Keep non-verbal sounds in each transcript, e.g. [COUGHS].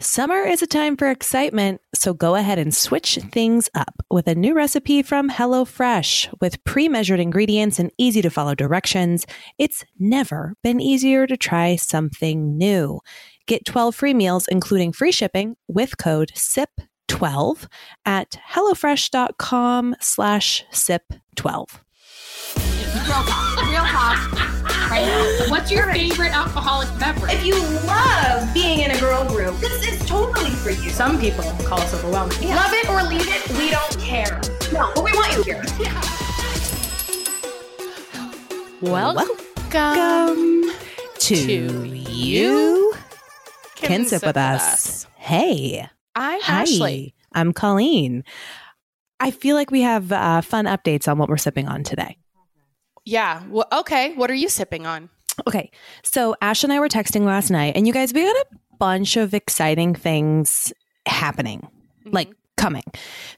Summer is a time for excitement, so go ahead and switch things up with a new recipe from HelloFresh. With pre measured ingredients and easy to follow directions, it's never been easier to try something new. Get 12 free meals, including free shipping, with code SIP12 at HelloFresh.com slash SIP12. Real talk. Right now. [LAUGHS] What's your favorite alcoholic beverage? If you love being in a girl group, this is totally for you. Some people call us overwhelming. Love it or leave it, we don't care. No, but we want you here. Welcome, Welcome to, to You Can Sip With Us. Hey. I'm Hi. Ashley. I'm Colleen. I feel like we have uh, fun updates on what we're sipping on today. Yeah. Well, okay. What are you sipping on? Okay. So Ash and I were texting last night, and you guys, we got a bunch of exciting things happening, like coming.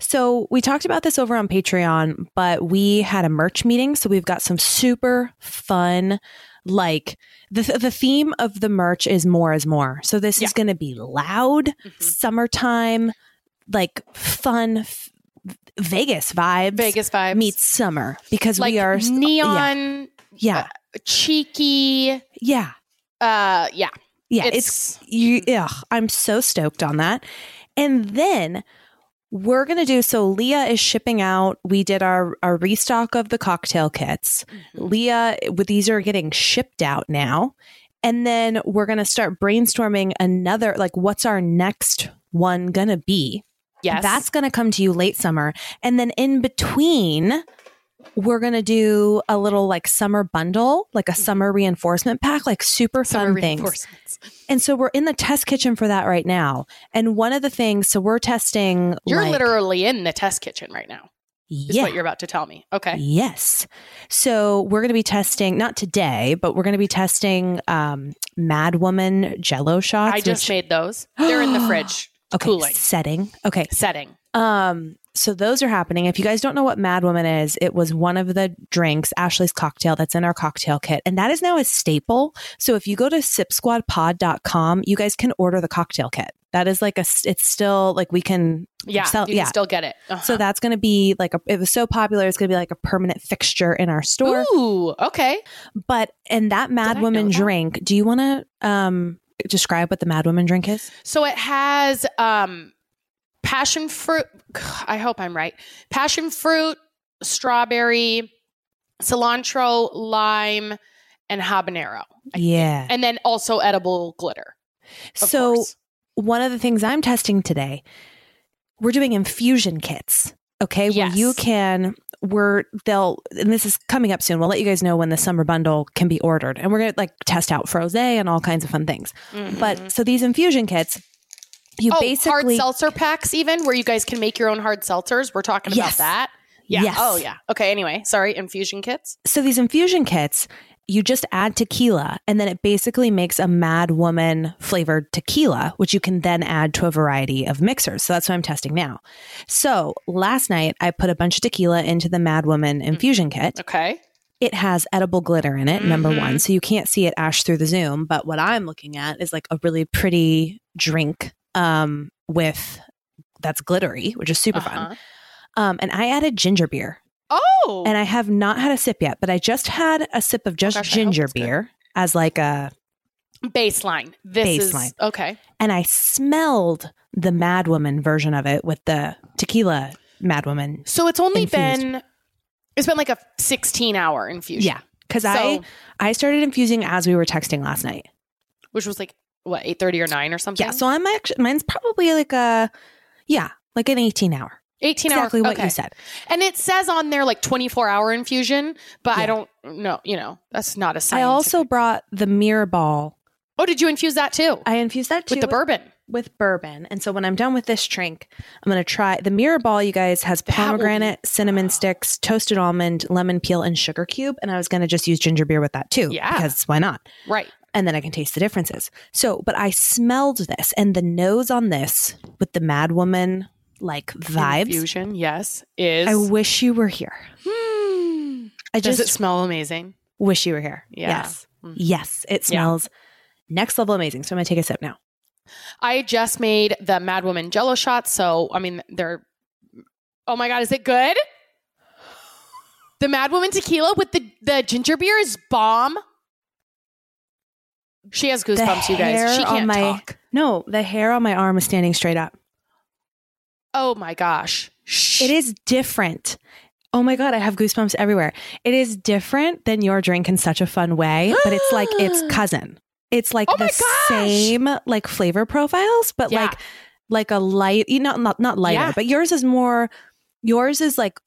So we talked about this over on Patreon, but we had a merch meeting. So we've got some super fun, like the, the theme of the merch is more is more. So this Yeah. is going to be loud, Mhm. summertime, like fun f- Vegas vibes. Vegas vibes. meets summer because like we are neon, Yeah. cheeky. Yeah. Uh, yeah. Yeah. It's, you, ugh, I'm so stoked on that. And then we're going to do so Leah is shipping out. We did our, our restock of the cocktail kits. Leah, with these are getting shipped out now. And then we're going to start brainstorming another, like, what's our next one going to be? Yes. That's going to come to you late summer. And then in between, we're going to do a little like summer bundle, like a summer reinforcement pack, like super Summer fun things. And so we're in the test kitchen for that right now. And one of the things, so we're testing. You're like- literally in the test kitchen right now. Is yeah. what you're about to tell me. Okay. Yes. So we're going to be testing, not today, but we're going to be testing um, Mad Woman Jello shots. I just which- made those. They're in the [GASPS] fridge. Okay, cooling. setting. Okay. Setting. Um, so those are happening. If you guys don't know what Mad Woman is, it was one of the drinks, Ashley's cocktail that's in our cocktail kit. And that is now a staple. So if you go to sipsquadpod.com, you guys can order the cocktail kit. That is like a, it's still like we can Yeah. sell- you yeah. still get it. Uh-huh. So that's going to be like a, it was so popular, it's going to be like a permanent fixture in our store. Ooh, okay. But and that Mad Woman drink, do you want to um describe what the Mad Woman drink is? So it has um passion fruit. [SIGHS] I hope I'm right. Passion fruit, strawberry, cilantro, lime, and habanero. I think. Yeah. And then also edible glitter. So course. one of the things I'm testing today, we're doing infusion kits. Okay, where you can we're they'll and this is coming up soon. We'll let you guys know when the summer bundle can be ordered, and we're gonna like test out frosé and all kinds of fun things. Mhm. But so these infusion kits, you oh, basically hard seltzer packs, even where you guys can make your own hard seltzers. We're talking Yes. about that. Yeah. Yes. Oh, yeah. Okay. Anyway, sorry. Infusion kits. so these infusion kits, you just add tequila and then it basically makes a mad woman flavored tequila, which you can then add to a variety of mixers. So that's what I'm testing now. So last night I put a bunch of tequila into the mad woman infusion kit. Okay. It has edible glitter in it, number Mhm. one. So you can't see it ash through the Zoom. But what I'm looking at is like a really pretty drink um, with that's glittery, which is super fun. Uh-huh. Um, and I added ginger beer. Oh. And I have not had a sip yet, but I just had a sip of just gosh, ginger it's good. beer as like a, baseline. This Baseline. is okay. and I smelled the Mad Woman version of it with the tequila Mad Woman. So it's only Infused. been it's been like a 16 hour infusion. Yeah, because I I started infusing as we were texting last night. which was like what 8:30 or 9 or something. Yeah, so I'm actually mine's probably like a yeah, like an 18 hour. 18 Exactly hours. what okay. you said. And it says on there like 24 hour infusion, but I don't know, you know, that's not a science. I also brought the mirror ball. Oh, did you infuse that too? I infused that too with the bourbon. with bourbon. And so when I'm done with this drink, I'm going to try the mirror ball. You guys has will be- pomegranate, cinnamon sticks, toasted almond, lemon peel, and sugar cube. And I was going to just use ginger beer with that too. Yeah. Because why not? Right. And then I can taste the differences. So, but I smelled this and the nose on this with the Mad Woman like vibes. Infusion, yes, is I wish you were here. Hmm. I Does just it smell amazing? wish you were here. Yeah. Yes. Mm. Yes. It Yeah. smells next level amazing. So I'm going to take a sip now. I just made the Mad Woman Jello shots, so I mean they're. Oh my god, is it good? The Mad Woman tequila with the the ginger beer is bomb. She has goosebumps, you guys. She can't my- talk. No, the hair on my arm is standing straight up. Oh my gosh, Shh. It is different. Oh my god, I have goosebumps everywhere. It is different than your drink in such a fun way, but it's like its [GASPS] cousin. It's like Oh the gosh! same like flavor profiles, but Yeah. like like a light, you know, not not lighter, Yeah. but yours is more. Yours is like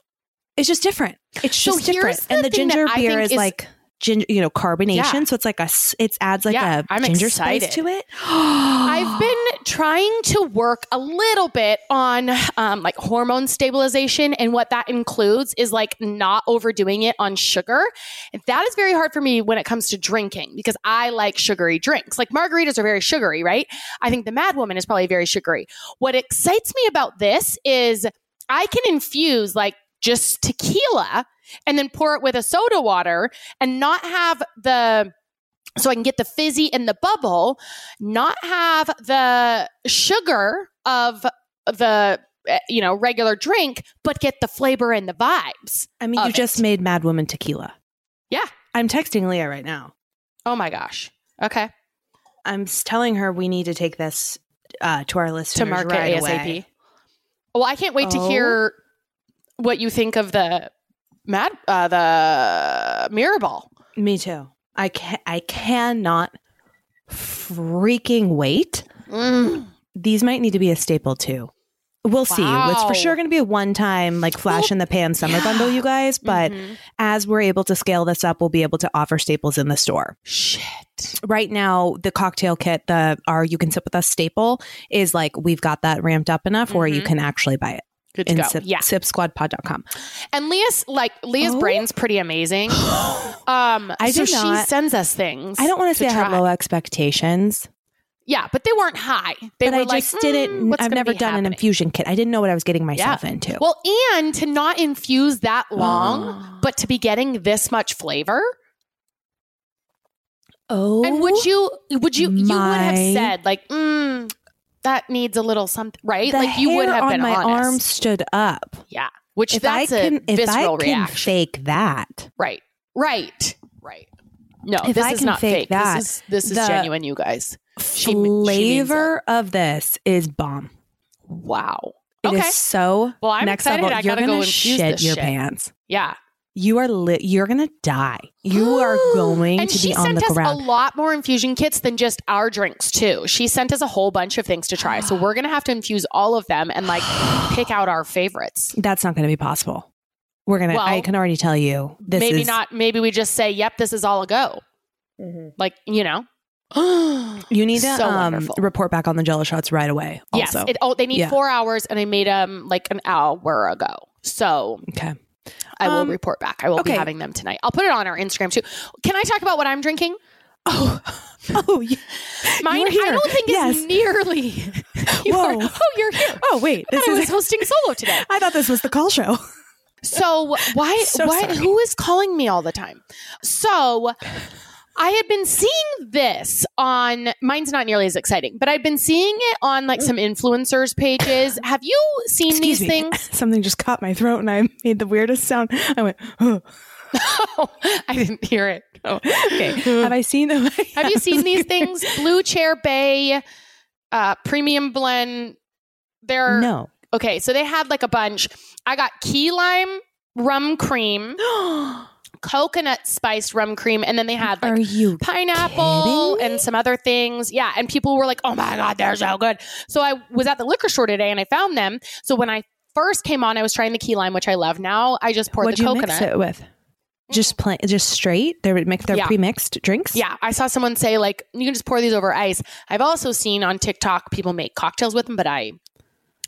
it's just different. It's So just different, here's and the the ginger beer is, is- like ginger, you know, carbonation. Yeah. So it's like a, it adds like Yeah, a I'm ginger excited. spice to it. [GASPS] I've been trying to work a little bit on um, like hormone stabilization, and what that includes is like not overdoing it on sugar. And that is very hard for me when it comes to drinking because I like sugary drinks. Like margaritas are very sugary, right? I think the Mad Woman is probably very sugary. What excites me about this is I can infuse like just tequila and then pour it with a soda water and not have the so I can get the fizzy and the bubble, not have the sugar of the eh, you know regular drink, but get the flavor and the vibes. I mean, you just made Mad Woman tequila. Yeah. I'm texting Leah right now. Oh my gosh. Okay. I'm telling her we need to take this uh, to our listeners To market right ASAP. away. Well, I can't wait to Oh. hear what you think of the mad uh, the mirror ball. Me too. I can I cannot freaking wait. Mm. These might need to be a staple too. We'll see. It's for sure going to be a one time like flash in the pan summer yeah. bundle, you guys. But Mhm. as we're able to scale this up, we'll be able to offer staples in the store. shit. Right now, the cocktail kit, the our you can sip with us staple is like we've got that ramped up enough where you Mhm. can actually buy it Good to go. sip, yeah. sipsquadpod.com. And Leah's like Leah's Oh. brain's pretty amazing. [GASPS] Um, I so not- she sends us things. I don't want to say I had low expectations, Yeah, but they weren't high. They but were I like, just didn't. "Mm, what's I've never done an infusion kit. I didn't know what I was getting myself into. Well, and to not infuse that [GASPS] long, but to be getting this much flavor. oh, And would you would you you would have said like, mm, that needs a little something, right? The like you would have on been my honest. arm stood up. Yeah, which If I that's can, a if I visceral can reaction. fake that, right, right, right. No, If this I is can not fake fake. that, this is this is the genuine, you guys. She- she flavor of this is bomb. Wow. It is okay. so Well, I'm next excited. level. I You're gotta go gonna shit your shit. pants. Yeah. You are lit. You're gonna die. You are [GASPS] going and to she be on the ground. she sent us ground. a lot more infusion kits than just our drinks too. She sent us a whole bunch of things to try. So we're gonna have to infuse all of them and like [GASPS] pick out our favorites. That's not going to be possible. We're gonna. I can already tell you. This maybe is, not. Maybe we just say, "Yep, this is all a go." Like you know. [GASPS] You need to So um, report back on the Jello shots right away. yes. It, oh, they need Yeah. four hours, and I made them like an hour ago. So okay. I will Um, report back. I will okay. be having them tonight. I'll put it on our Instagram too. Can I talk about what I'm drinking? Oh, [LAUGHS] oh, you- Mine, I don't think Yes. is nearly. [LAUGHS] [LAUGHS] You are- Whoa. oh, you're here. oh, wait. I This was is. hosting solo today. I thought this was the call show. So why So why sorry. who is calling me all the time? So I had been seeing this on mine's not nearly as exciting, but I've been seeing it on like some influencers pages. Have you seen Excuse these me. things? [LAUGHS] Something just caught my throat, and I made the weirdest sound. I went. Oh. [GASPS] [LAUGHS] I didn't hear it. [LAUGHS] Oh. Okay. Have I seen them? Have you seen these things? Blue Chair Bay uh premium blend. They're No. okay, so they had like a bunch. I got key lime rum cream, [GASPS] [GASPS] coconut spiced rum cream, and then they had like Are you pineapple and some other things. Yeah. And people were like, oh my God, they're so good. So I was at the liquor store today and I found them. So when I first came on, I was trying the key lime, which I love. Now I just poured What'd the you coconut. mix it with? Just mm. plain, just straight. They're mix. They're Yeah. pre-mixed drinks. Yeah, I saw someone say like you can just pour these over ice. I've also seen on TikTok people make cocktails with them, but I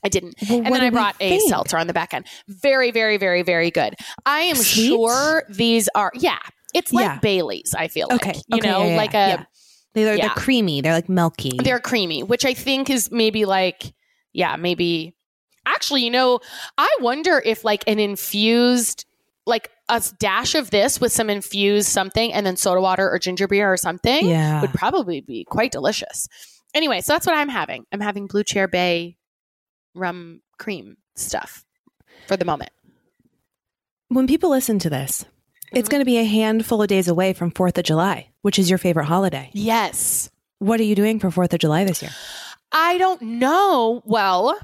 I didn't. Well, and then I brought a think? seltzer on the back end. Very, very, very, very good. I am Sweet? sure these are yeah. It's like Yeah. Bailey's, I feel like. Okay. You Okay, know, yeah, yeah, like a. They're, they're creamy. They're like milky. They're creamy, which I think is maybe like, yeah, maybe. Actually, you know, I wonder if like an infused, like a dash of this with some infused something and then soda water or ginger beer or something yeah. would probably be quite delicious. anyway, so that's what I'm having. I'm having Blue Chair Bay rum cream stuff for the moment. When people listen to this, it's Mhm. going to be a handful of days away from 4th of July, which is your favorite holiday. Yes. What are you doing for 4th of July this year? I don't know. Well,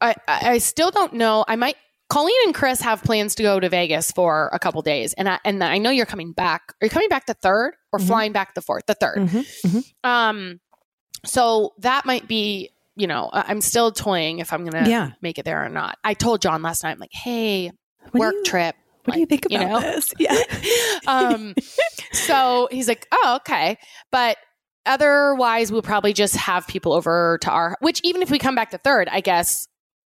I, I still don't know. I might. Colleen and Chris have plans to go to Vegas for a couple days, and I and I know you're coming back. Are you coming back the third or Mhm. flying back the fourth? The 3rd Mhm, Um, so that might be. You know, I'm still toying if I'm gonna Yeah. make it there or not. I told John last night, I'm like, hey, What work you- trip. What do you think you about know? this? Yeah. [LAUGHS] um, so he's like, oh, okay. But otherwise, we'll probably just have people over to our, which even if we come back the third, I guess,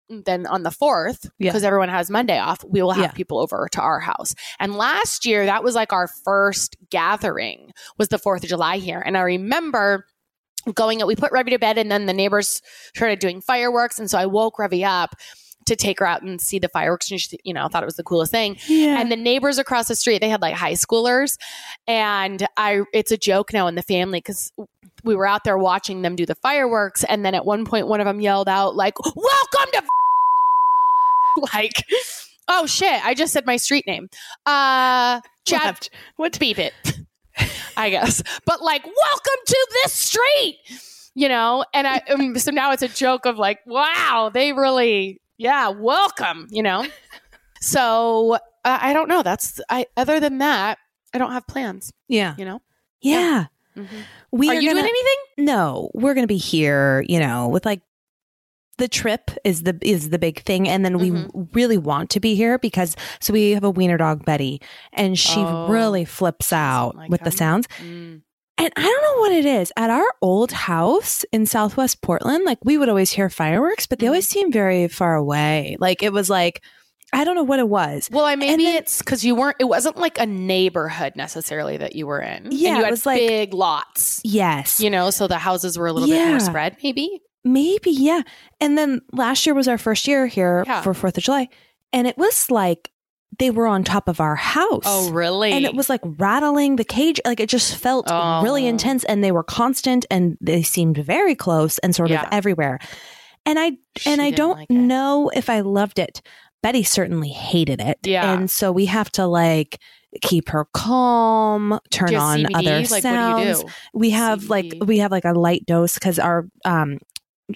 then on the fourth, Yeah. because everyone has Monday off, we will have Yeah. people over to our house. And last year, that was like our first gathering, was the 4th of July here. And I remember going, we put Revy to bed, and then the neighbors started doing fireworks. And so I woke Revy up to take her out and see the fireworks. And she, you know, thought it was the coolest thing Yeah. and the neighbors across the street they had like high schoolers and i it's a joke now in the family because we were out there watching them do the fireworks and then at one point one of them yelled out like welcome to [LAUGHS] like oh shit i just said my street name uh chad what beep it i guess. But like welcome to this street you know? And i um, [LAUGHS] so now it's a joke of like wow they really yeah welcome you know? So uh, i don't know. That's i other than that i don't have plans yeah. you know? Yeah. We are, you gonna, doing anything? No, we're going to be here, you know, with like the trip is the is the big thing. And then we Mhm. really want to be here because so we have a wiener dog Betty and she Oh. really flips out like with the sounds. Mm. and I don't know what it is. At our old house in Southwest Portland like we would always hear fireworks but they always seem very far away. Like it was like I don't know what it was. Well i maybe then- it's because you weren't it wasn't like a neighborhood necessarily that you were in. Yeah, and you it had was like- big lots yes. you know so the houses were a little bit more spread maybe Maybe, yeah. And then last year was our first year here Yeah. for Fourth of July, and it was like they were on top of our house. Oh, really And it was like rattling the cage. Like it just felt really Oh. intense, and they were constant, and they seemed very close and sort Yeah. of everywhere. And I She and I don't like know if I loved it. Betty certainly hated it. Yeah. and so we have to like keep her calm, turn Do you have on CBD? other like sounds what do you do we have like we have like a light dose because our um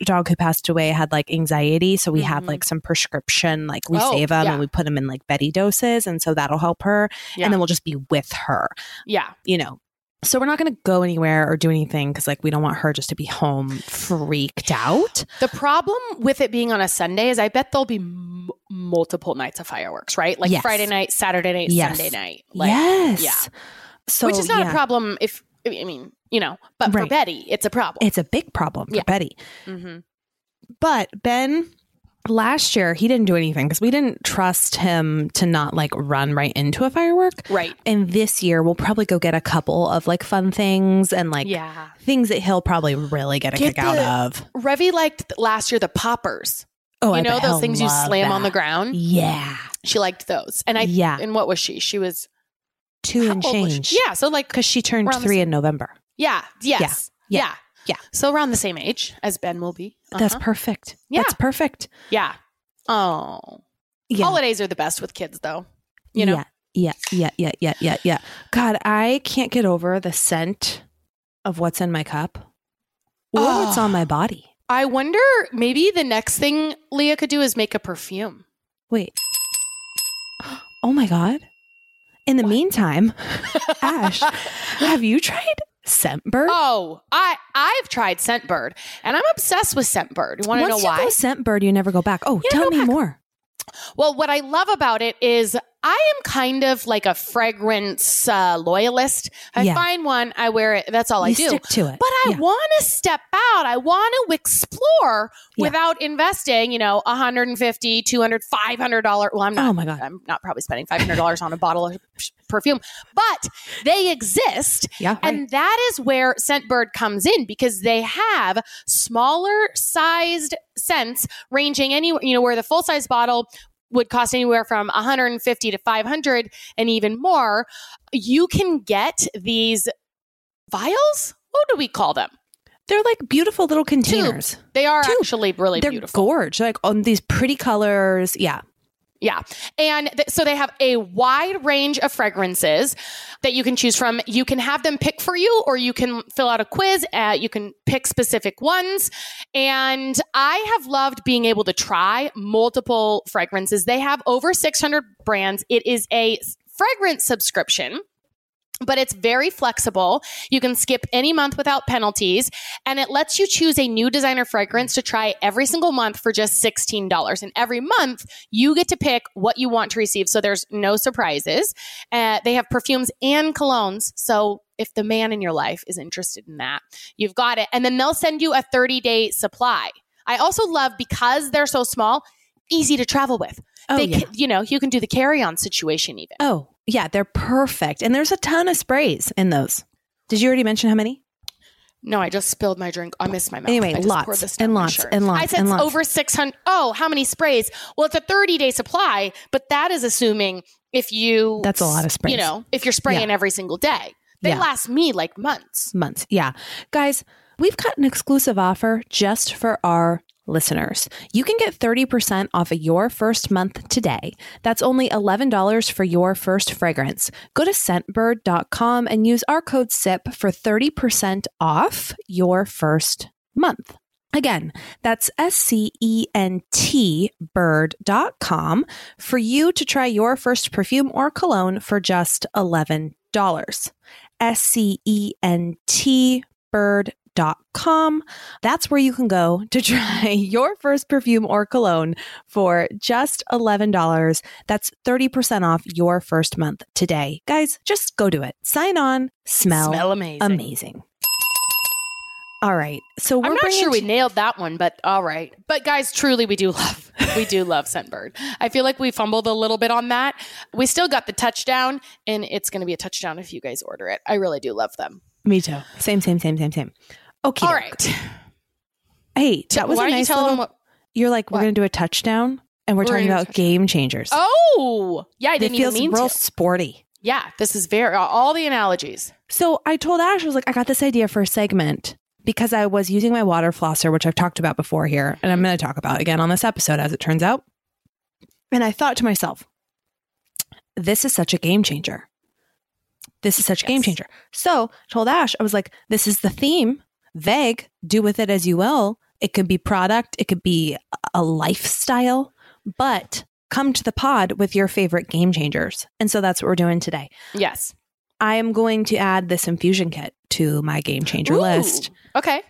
dog who passed away had like anxiety so we have Mhm. like some prescription like we Oh, save them yeah. and we put them in like betty doses and so that'll help her Yeah. and then we'll just be with her yeah you know so we're not going to go anywhere or do anything because like we don't want her just to be home freaked out The problem with it being on a Sunday is I bet there'll be m- multiple nights of fireworks, right? Like Yes. Friday night, Saturday night, Yes. Sunday night. Like, yes yeah. so Which is not yeah, a problem if, I mean, you know, but for Betty, it's a problem. it's a big problem for Yeah. betty hmm But Ben, last year, he didn't do anything because we didn't trust him to not like run right into a firework. Right. And this year, we'll probably go get a couple of like fun things and like yeah. things that he'll probably really get a Get kick out of. Revy liked last year the poppers. Oh, you I know those things you slam on the ground? Yeah. She liked those. And I, Yeah. and what was she? She was, Two and change. Yeah. So like, Because she turned three in November. yeah. Yes. Yeah. Yeah. Yeah. So around the same age as Ben will be. That's Uh-huh. perfect. Yeah. That's perfect. yeah. Oh. Yeah. Holidays are the best with kids, though. You know, Yeah. Yeah. Yeah. Yeah. Yeah. Yeah. Yeah. God, I can't get over the scent of what's in my cup or what's Oh. on my body. I wonder maybe the next thing Leah could do is make a perfume. Wait. [GASPS] Oh my God. In the What? meantime, [LAUGHS] Ash, have you tried Scentbird? Oh, I I've tried Scentbird, and I'm obsessed with Scentbird. You want to know Once you why? go Scentbird, you never go back. Oh, You tell me back. more. Well, what I love about it is I am kind of like a fragrance uh, loyalist. I Yeah. find one, I wear it. That's all I do. stick to it. But I Yeah. want to step out. I want to explore Yeah. without investing, you know, 150, 200, 500 dollars. Well, I'm not Oh my God. I'm not probably spending $500 on a bottle of perfume, but they exist Yeah. and that is where Scentbird comes in because they have smaller sized scents ranging anywhere, you know, where the full size bottle would cost anywhere from 150 to 500 and even more. You can get these vials. What do we call them? They're like beautiful little containers. They are Tube. actually really They're beautiful. gorge, like on these pretty colors. Yeah. Yeah. And th- so they have a wide range of fragrances that you can choose from. You can have them pick for you, or you can fill out a quiz. You can pick specific ones. And I have loved being able to try multiple fragrances. They have over 600 brands. It is a fragrance subscription. But it's very flexible. You can skip any month without penalties. And it lets you choose a new designer fragrance to try every single month for just $16. And every month, you get to pick what you want to receive. So there's no surprises. Uh, they have perfumes and colognes. So if the man in your life is interested in that, you've got it. And then they'll send you a 30 day supply. I also love because they're so small, easy to travel with. Oh, they, yeah. you know, you can do the carry on situation even. Oh, yeah. They're perfect. And there's a ton of sprays in those. Did you already mention how many? No, I just spilled my drink. I missed my mouth. Anyway, lots and lots and lots I said lots. over 600. Oh, how many sprays? Well, it's a 30 day supply, but that is assuming if you. That's a lot of sprays. You know, if you're spraying every single day. They Yeah. last me like months. months. Yeah. Guys, we've got an exclusive offer just for our listeners. You can get 30% off of your first month today. That's only $11 for your first fragrance. Go to scentbird.com and use our code SIP for 30% off your first month. Again, that's S C E N T bird.com for you to try your first perfume or cologne for just $11. S C E N T bird.com. That's where you can go to [LAUGHS] try your first perfume or cologne for just $11. That's 30% off your first month today. Guys, just go do it. Sign on, smell, Smell amazing. amazing. All right. So we're I'm not sure we nailed that one, but all right. But guys, truly, we do love, [LAUGHS] we do love Scentbird. I feel like we fumbled a little bit on that. We still got the touchdown, and it's going to be a touchdown if you guys order it. I really do love them. Me too. Same, same, same, same, same. Okay. All right. [SIGHS] Hey, that was Why a nice you tell little. What, you're like, we're going to do a touchdown and we're, We're talking about game changers. Oh, yeah, I it didn't feels even mean real to. sporty. Yeah, this is very all the analogies. So I told Ash, I was like, I got this idea for a segment because I was using my water flosser, which I've talked about before here, and I'm going to talk about again on this episode, as it turns out. And I thought to myself, this is such a game changer. This is such a game changer. So I told Ash, I was like, this is the theme. Vague, do with it as you will. It could be product, it could be a lifestyle, but come to the pod with your favorite game changers. And so that's what we're doing today. Yes. I am going to add this infusion kit to my game changer Ooh, list. Okay.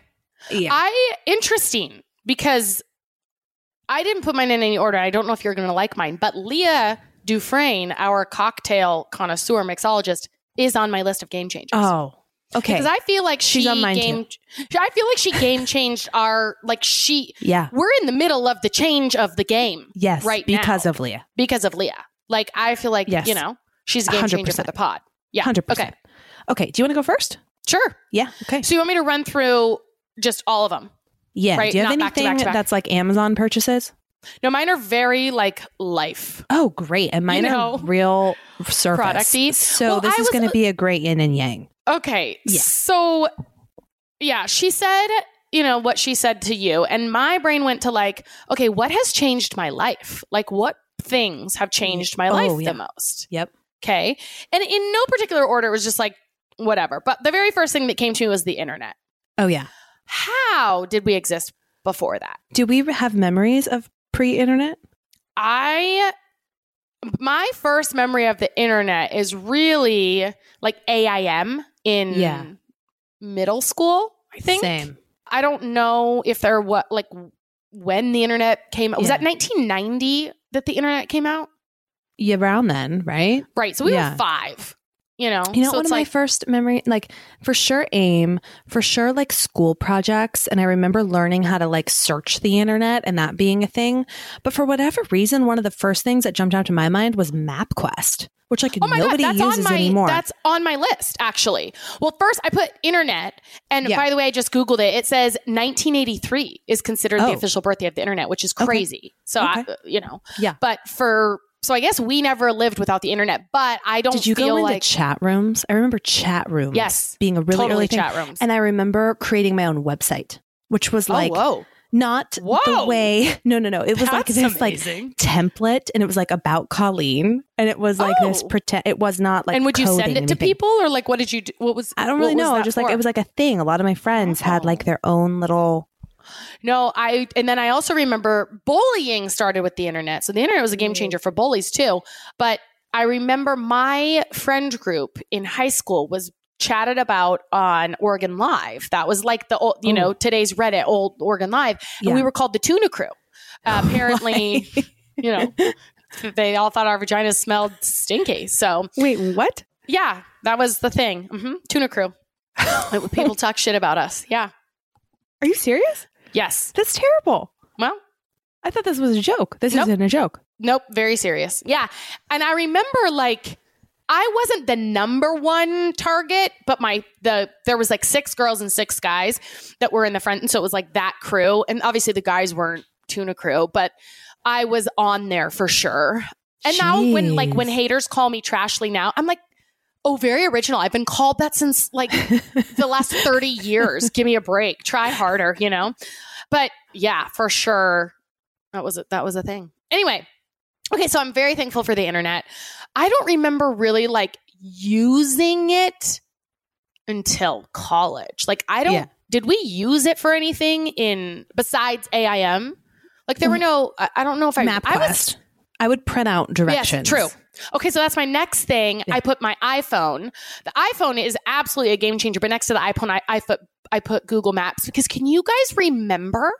Yeah. I interesting because I didn't put mine in any order. I don't know if you're going to like mine, but Leah Dufresne, our cocktail connoisseur mixologist, is on my list of game changers. oh, okay. Because I feel like She's she on mine game. I feel like she game changed our like she. yeah. We're in the middle of the change of the game Yes. right because now. of Leah. because of Leah. Like I feel like Yes. you know she's a game changer for the pod. Yeah. 100%. Okay. Okay. Do you want to go first? Sure. Yeah. Okay. So you want me to run through just all of them? Yeah. Right, Do you have not back to anything back to back. that's like Amazon purchases? No, mine are very like life. Oh, great. And mine know, are real surface. producty. So Well, this I is going to be a great yin and yang. Okay. Yeah. So, yeah, she said, you know, what she said to you. And my brain went to like, okay, what has changed my life? Like, what things have changed my Oh, life yeah. the most? Yep. Okay. And in no particular order, it was just like, whatever. But the very first thing that came to me was the internet. Oh, yeah. How did we exist before that? Do we have memories of pre internet? I my first memory of the internet is really like AIM in Yeah. middle school, I think. Same. I don't know if there what like when the internet came was Yeah. that 1990 that the internet came out? Yeah, around then, right? Right. So we Yeah. were 5. You know. You know, so one it's of my first memory, like for sure AIM, for sure like school projects. And I remember learning how to like search the internet and that being a thing. But for whatever reason, one of the first things that jumped out to my mind was MapQuest, which like Oh my nobody god, that's uses on my anymore. that's on my list actually. Well, first I put internet, and Yeah. by the way, I just googled it. It says 1983 is considered the Oh. official birthday of the internet, which is Okay. crazy. So I, you know, Yeah. But for so I guess we never lived without the internet, but I don't Did you feel go into like chat rooms? I remember chat rooms. Yes, being a really totally early thing. chat rooms. And I remember creating my own website, which was oh, like oh, whoa. not the way. [LAUGHS] No, no, no. It was like That's this like template, and it was like about Colleen, and it was like this Oh. pretend. It was not like. and would you send it to people or like what did you do? What was I don't really know. Just like it was like a thing. A lot of my friends had Oh. like their own little. No, I and then I also remember bullying started with the internet. So the internet was a game changer for bullies too. But I remember my friend group in high school was chatted about on Oregon Live. That was like the old, you know, today's Reddit, old Oregon Live. And Yeah. we were called the Tuna Crew. Uh, [LAUGHS] apparently, you know, they all thought our vaginas smelled stinky. So Wait, what? yeah, that was the thing. hmm Tuna Crew. [LAUGHS] People talk shit about us. Yeah. Are you serious? Yes. That's terrible. Well, I thought this was a joke. This Nope. isn't a joke. Nope, very serious. Yeah. And I remember like I wasn't the number one target, but my the there was like six girls and six guys that were in the front and so it was like that crew and obviously the guys weren't tuna crew, but I was on there for sure. And now when like when haters call me trashly now, I'm like Oh, very original. I've been called that since like [LAUGHS] the last 30 years. Give me a break. Try harder, you know? But yeah, for sure. That was a, that was a thing. Anyway, okay, so I'm very thankful for the internet. I don't remember really like using it until college. Like I don't Yeah. did we use it for anything in besides AIM? Like there were mm. no I, I don't know if I I was I would print out directions. Yes, true. Okay, so that's my next thing. Yeah. I put my iPhone. The iPhone is absolutely a game changer, but next to the iPhone, I, I put I put Google Maps because can you guys remember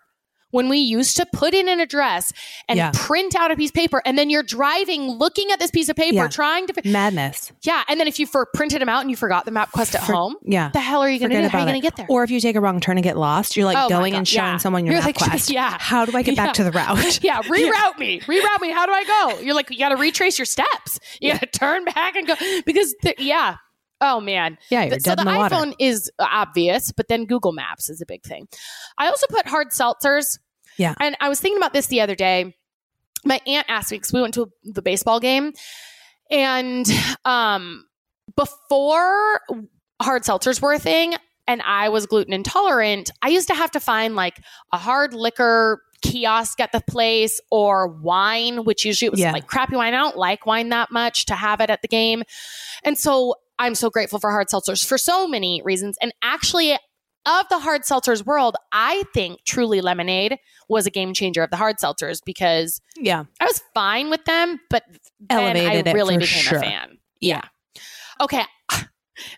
when we used to put in an address and Yeah. print out a piece of paper, and then you're driving, looking at this piece of paper, Yeah. trying to Madness. yeah, and then if you for printed them out and you forgot the MapQuest at For- home, Yeah. the hell are you going to Forget do? How are you going it. get there? Or if you take a wrong turn and get lost, you're like Oh going and showing yeah. someone your You're map like, [LAUGHS] quest. yeah. How do I get Yeah. back to the route? [LAUGHS] yeah, [LAUGHS] reroute me. Reroute me. How do I go? You're like, you got to retrace your steps. You got to turn back and go because, yeah. Oh man. Yeah, you're so dead the in the water. iPhone is obvious, but then Google Maps is a big thing. I also put hard seltzers. Yeah. And I was thinking about this the other day. My aunt asked me because we went to the baseball game, and um, before hard seltzers were a thing, and I was gluten intolerant, I used to have to find like a hard liquor kiosk at the place or wine, which usually it was Yeah. like crappy wine. I don't like wine that much to have it at the game. And so I'm so grateful for hard seltzers for so many reasons. And actually, of the hard seltzers world, I think Truly Lemonade was a game changer of the hard seltzers because Yeah. I was fine with them, but then Elevated I really became sure. a fan. Yeah. Okay. [SIGHS]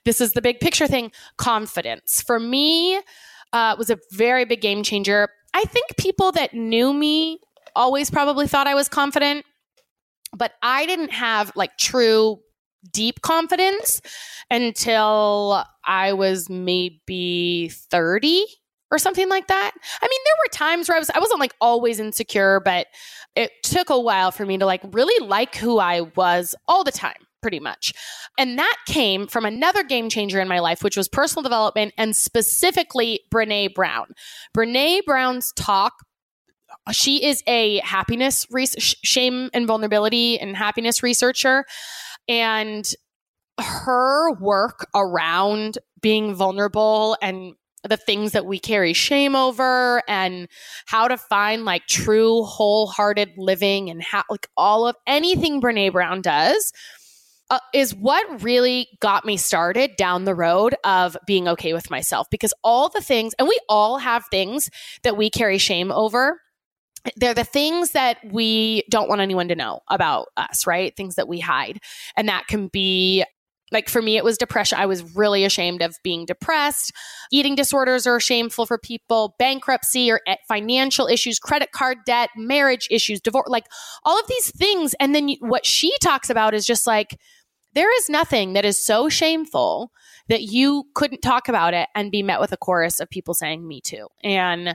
This is the big picture thing. Confidence for me uh, was a very big game changer. I think people that knew me always probably thought I was confident, but I didn't have like true deep confidence until I was maybe 30 or something like that. I mean, there were times where I was I wasn't like always insecure, but it took a while for me to like really like who I was all the time, pretty much. And that came from another game changer in my life, which was personal development and specifically Brene Brown. Brene Brown's talk she is a happiness shame and vulnerability and happiness researcher and her work around being vulnerable and the things that we carry shame over and how to find like true wholehearted living and how like all of anything Brene Brown does uh, is what really got me started down the road of being okay with myself because all the things and we all have things that we carry shame over they're the things that we don't want anyone to know about us, right? Things that we hide. And that can be like for me, it was depression. I was really ashamed of being depressed. Eating disorders are shameful for people, bankruptcy or eh, financial issues, credit card debt, marriage issues, divorce, like all of these things. And then what she talks about is just like, there is nothing that is so shameful that you couldn't talk about it and be met with a chorus of people saying me too. And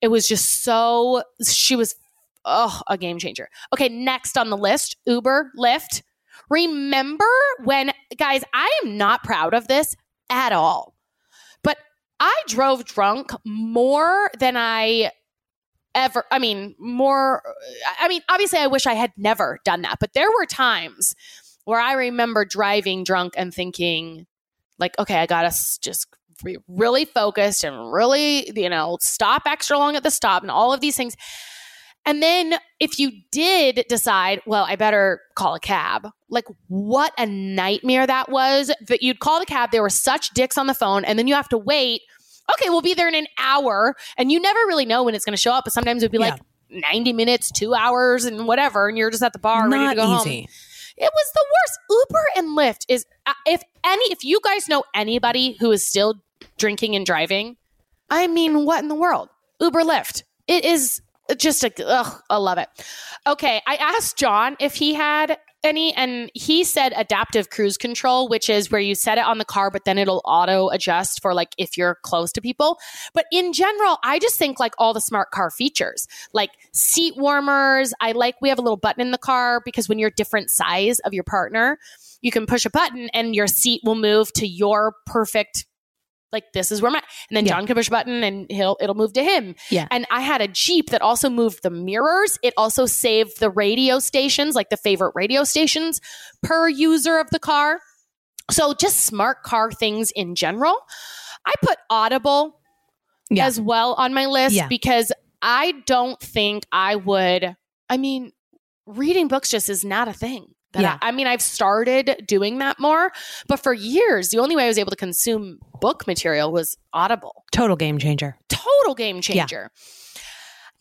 it was just so she was oh a game changer. Okay, next on the list, Uber, Lyft. Remember when guys, I am not proud of this at all. But I drove drunk more than I ever i mean more i mean obviously i wish i had never done that but there were times where i remember driving drunk and thinking like okay i gotta just be really focused and really you know stop extra long at the stop and all of these things and then if you did decide well i better call a cab like what a nightmare that was that you'd call the cab there were such dicks on the phone and then you have to wait okay we'll be there in an hour and you never really know when it's going to show up but sometimes it'd be Yeah. like 90 minutes two hours and whatever and you're just at the bar ready to go home easy. It was the worst. Uber and Lyft is uh, if any if you guys know anybody who is still drinking and driving, I mean, what in the world? Uber Lyft. It is just a ugh, I love it. Okay, I asked John if he had any and he said adaptive cruise control which is where you set it on the car but then it'll auto adjust for like if you're close to people. But in general i just think like all the smart car features like seat warmers. I like we have a little button in the car because when you're different size of your partner you can push a button and your seat will move to your perfect like this is where my and then Yeah. John can push a button and he'll it'll move to him. Yeah. And I had a Jeep that also moved the mirrors. It also saved the radio stations, like the favorite radio stations per user of the car. So just smart car things in general. I put Audible Yeah. as well on my list Yeah. because I don't think I would I mean reading books just is not a thing. Yeah. I, I mean, I've started doing that more, but for years, the only way I was able to consume book material was Audible. Total game changer. Total game changer.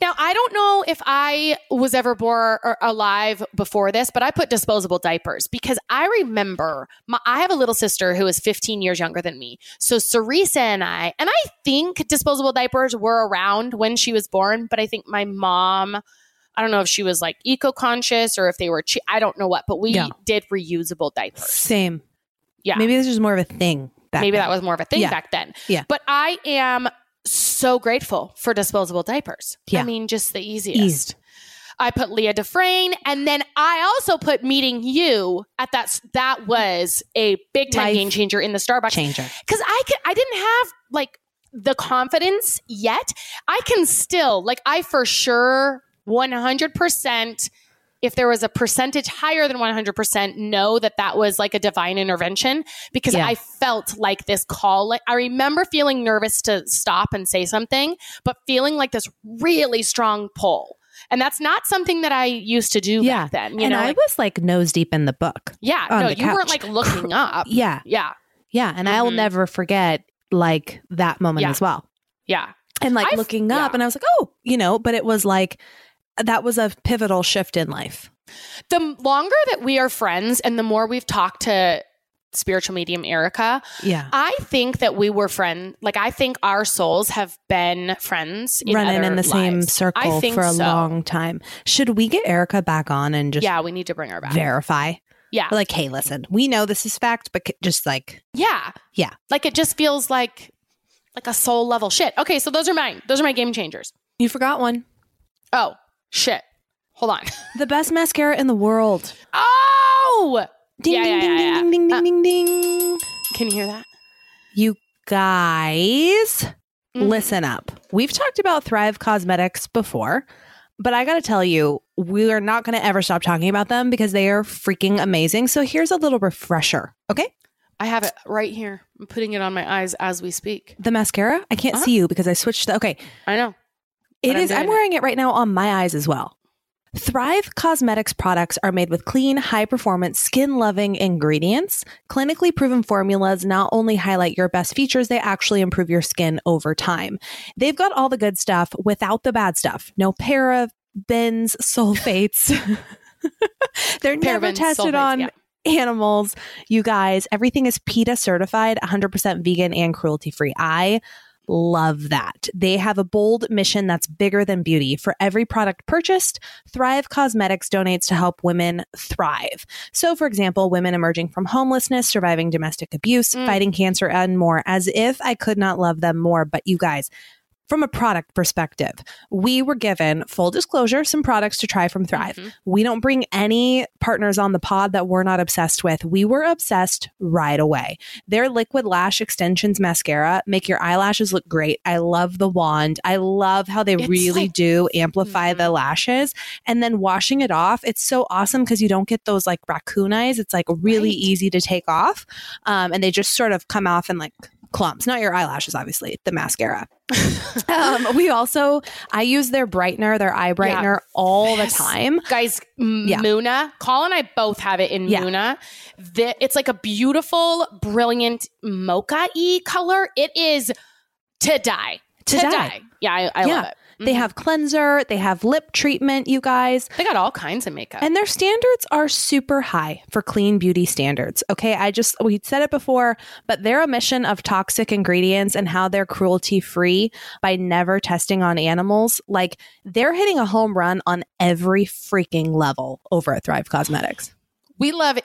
Now, I don't know if I was ever born or alive before this, but I put disposable diapers because I remember my, I have a little sister who is 15 years younger than me. So Cerisa and I, and I think disposable diapers were around when she was born, but I think my mom, I don't know if she was like eco conscious or if they were, che- I don't know what, but we Yeah. did reusable diapers. Same. Yeah. Maybe this was more of a thing. Back Maybe then. that was more of a thing Yeah. back then. Yeah. But I am so grateful for disposable diapers. Yeah. I mean, just the easiest. Eased. I put Leah Dufresne, and then I also put meeting you at that. That was a big time Life game changer in the Starbucks changer. because I could, I didn't have like the confidence yet. I can still like I for sure one hundred percent. If there was a percentage higher than 100%, know that that was like a divine intervention because Yeah. I felt like this call. Like I remember feeling nervous to stop and say something, but feeling like this really strong pull. And that's not something that I used to do Yeah. back then. You and know, I like- was like nose deep in the book. yeah, no, you weren't like looking [LAUGHS] up. Yeah. Yeah, Yeah. And I'll Mhm. never forget like that moment Yeah. as well. yeah. And like I've- looking up yeah. and I was like, oh, you know, but it was like that was a pivotal shift in life. The longer that we are friends and the more we've talked to spiritual medium Erica, Yeah. I think that we were friends. Like, I think our souls have been friends in Running in the same circle for a so. long time. Should we get Erica back on and just yeah, we need to bring her back. verify? yeah. Like, hey, listen, we know this is fact, but just like, yeah. Yeah. Like, it just feels like like a soul level shit. Okay, so those are mine. Those are my game changers. you forgot one. Oh, shit. Hold on. [LAUGHS] The best mascara in the world. Oh! Ding, Yeah, ding, yeah, ding, yeah, ding, ding, ding, Uh, ding, ding. Can you hear that? You guys, Mhm. listen up. We've talked about Thrive Causemetics before, but I got to tell you, we are not going to ever stop talking about them because they are freaking amazing. So here's a little refresher. Okay. I have it right here. I'm putting it on my eyes as we speak. The mascara, I can't Uh-huh. see you because I switched the. Okay. I know. It But I'm. I'm doing it. wearing it right now on my eyes as well. Thrive Causemetics products are made with clean, high performance, skin loving ingredients. Clinically proven formulas not only highlight your best features, they actually improve your skin over time. They've got all the good stuff without the bad stuff. No parabens, [LAUGHS] sulfates. [LAUGHS] They're never tested sulfates, on yeah. animals. You guys, everything is PETA certified, 100% vegan and cruelty free. I love that. They have a bold mission that's bigger than beauty. For every product purchased, Thrive Causemetics donates to help women thrive. So, for example, women emerging from homelessness, surviving domestic abuse, Mm. fighting cancer, and more. As if I could not love them more. But you guys, from a product perspective, we were given full disclosure some products to try from Thrive. Mhm. We don't bring any partners on the pod that we're not obsessed with. We were obsessed right away. Their liquid lash extensions mascara make your eyelashes look great. I love the wand. I love how they It's really like- do amplify the lashes. And then washing it off, it's so awesome because you don't get those like raccoon eyes. It's like really Right. easy to take off. Um, and they just sort of come off and like clumps, not your eyelashes, obviously, the mascara. [LAUGHS] um, we also, I use their brightener, their eye brightener all the time. Guys, M- Yeah. Muna, Colin and I both have it in Yeah. Muna. The, it's like a beautiful, brilliant mocha y color. It is to die. To die. Yeah, I, I Yeah. love it. They Mhm. have cleanser, they have lip treatment, you guys. they got all kinds of makeup. And their standards are super high for clean beauty standards. Okay. I just, we said it before, but their omission of toxic ingredients and how they're cruelty free by never testing on animals, like they're hitting a home run on every freaking level over at Thrive Causemetics. we love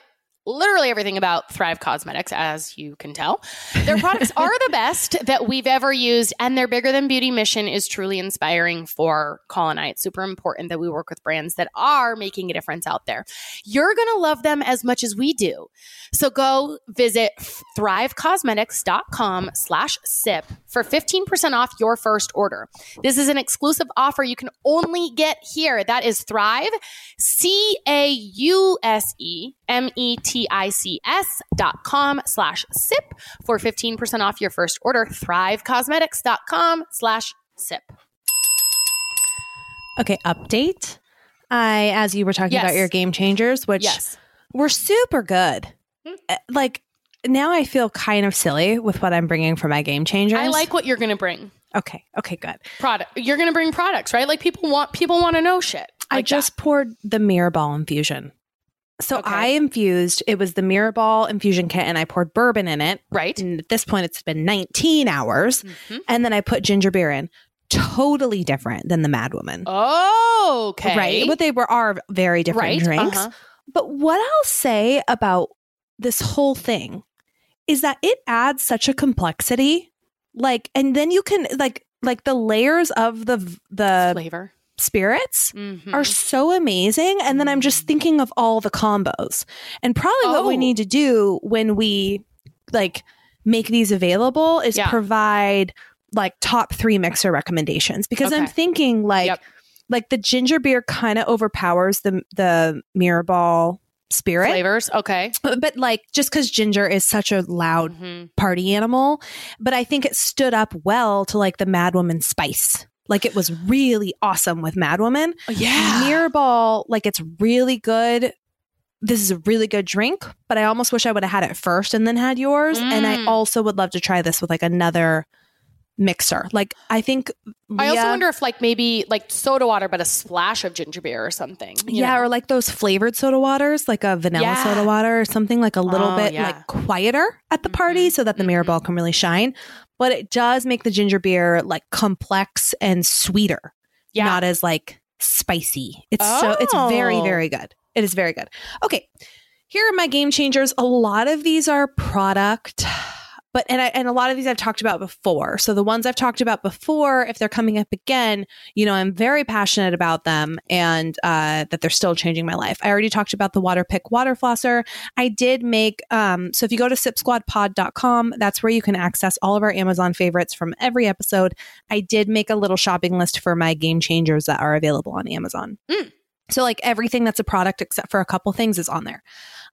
literally everything about Thrive Causemetics, as you can tell. Their products [LAUGHS] are the best that we've ever used, and their bigger than beauty mission is truly inspiring for I. It's super important that we work with brands that are making a difference out there. You're going to love them as much as we do. So go visit thrivecausemetics.com slash sip for 15% off your first order. This is an exclusive offer you can only get here. That is Thrive, C A U S E M E T I C S dot com slash sip for 15% off your first order. ThriveCausemetics dot com slash sip. Okay. Update. I, as you were talking Yes. about your game changers, which Yes. were super good. Hmm. Uh, Like, now I feel kind of silly with what I'm bringing for my game changers. I like what you're going to bring. Okay. Okay. Good. Product. You're going to bring products, right? Like people want people want to know shit. I like just poured the mirror ball infusion. So Okay. I infused, it was the mirror ball infusion kit, and I poured bourbon in it. right. And at this point, it's been 19 hours. Mhm. And then I put ginger beer in. Totally different than the Mad Woman. Oh, okay. Right. But they were are very different right. drinks. Uh-huh. But what I'll say about this whole thing is that it adds such a complexity. Like, and then you can like like the layers of the the Flavor. spirits Mhm. are so amazing. And then I'm just thinking of all the combos. And probably what we Oh. need to do when we like make these available is Yeah. provide like top three mixer recommendations because I'm thinking like Yep. like the ginger beer kind of overpowers the the mirror ball spirit. Flavors. Okay. But, but like just because ginger is such a loud Mhm. party animal, but I think it stood up well to like the Mad Woman spice. Like it was really awesome with Mad Woman. Oh, yeah. Mirror Ball, like it's really good. This is a really good drink, but I almost wish I would have had it first and then had yours. And I Mm. also would love to try this with like another mixer. Like I think I also wonder if like maybe like soda water, but a splash of ginger beer or something. you yeah, know? or like those flavored soda waters, like a vanilla Yeah. soda water or something like a little Oh, bit yeah. like quieter at the party Mhm, so that the mirror mhm. ball can really shine. But it does make the ginger beer like complex and sweeter, yeah. not as like spicy. It's so it's very Oh. very good. It is very good. Okay. Here are my game changers. A lot of these are product but and I, and a lot of these I've talked about before. So the ones I've talked about before, if they're coming up again, you know, I'm very passionate about them and uh, that they're still changing my life. I already talked about the Waterpik water flosser. I did make um, so if you go to sipsquadpod.com, that's where you can access all of our Amazon favorites from every episode. I did make a little shopping list for my game changers that are available on Amazon. Mm. So like everything that's a product except for a couple things is on there.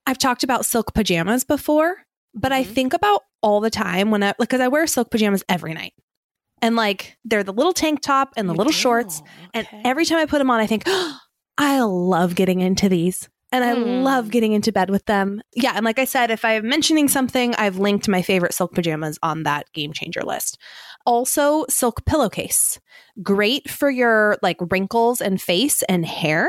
I've talked about silk pajamas before, but I Mhm. think about all the time when I like because I wear silk pajamas every night. And like they're the little tank top and the You little do? shorts. And every time I put them on, I think, [GASPS] I love getting into these. And I Hmm. love getting into bed with them. Yeah. And like I said, if I'm mentioning something, I've linked my favorite silk pajamas on that game changer list. Also, silk pillowcase. Great for your like wrinkles and face and hair.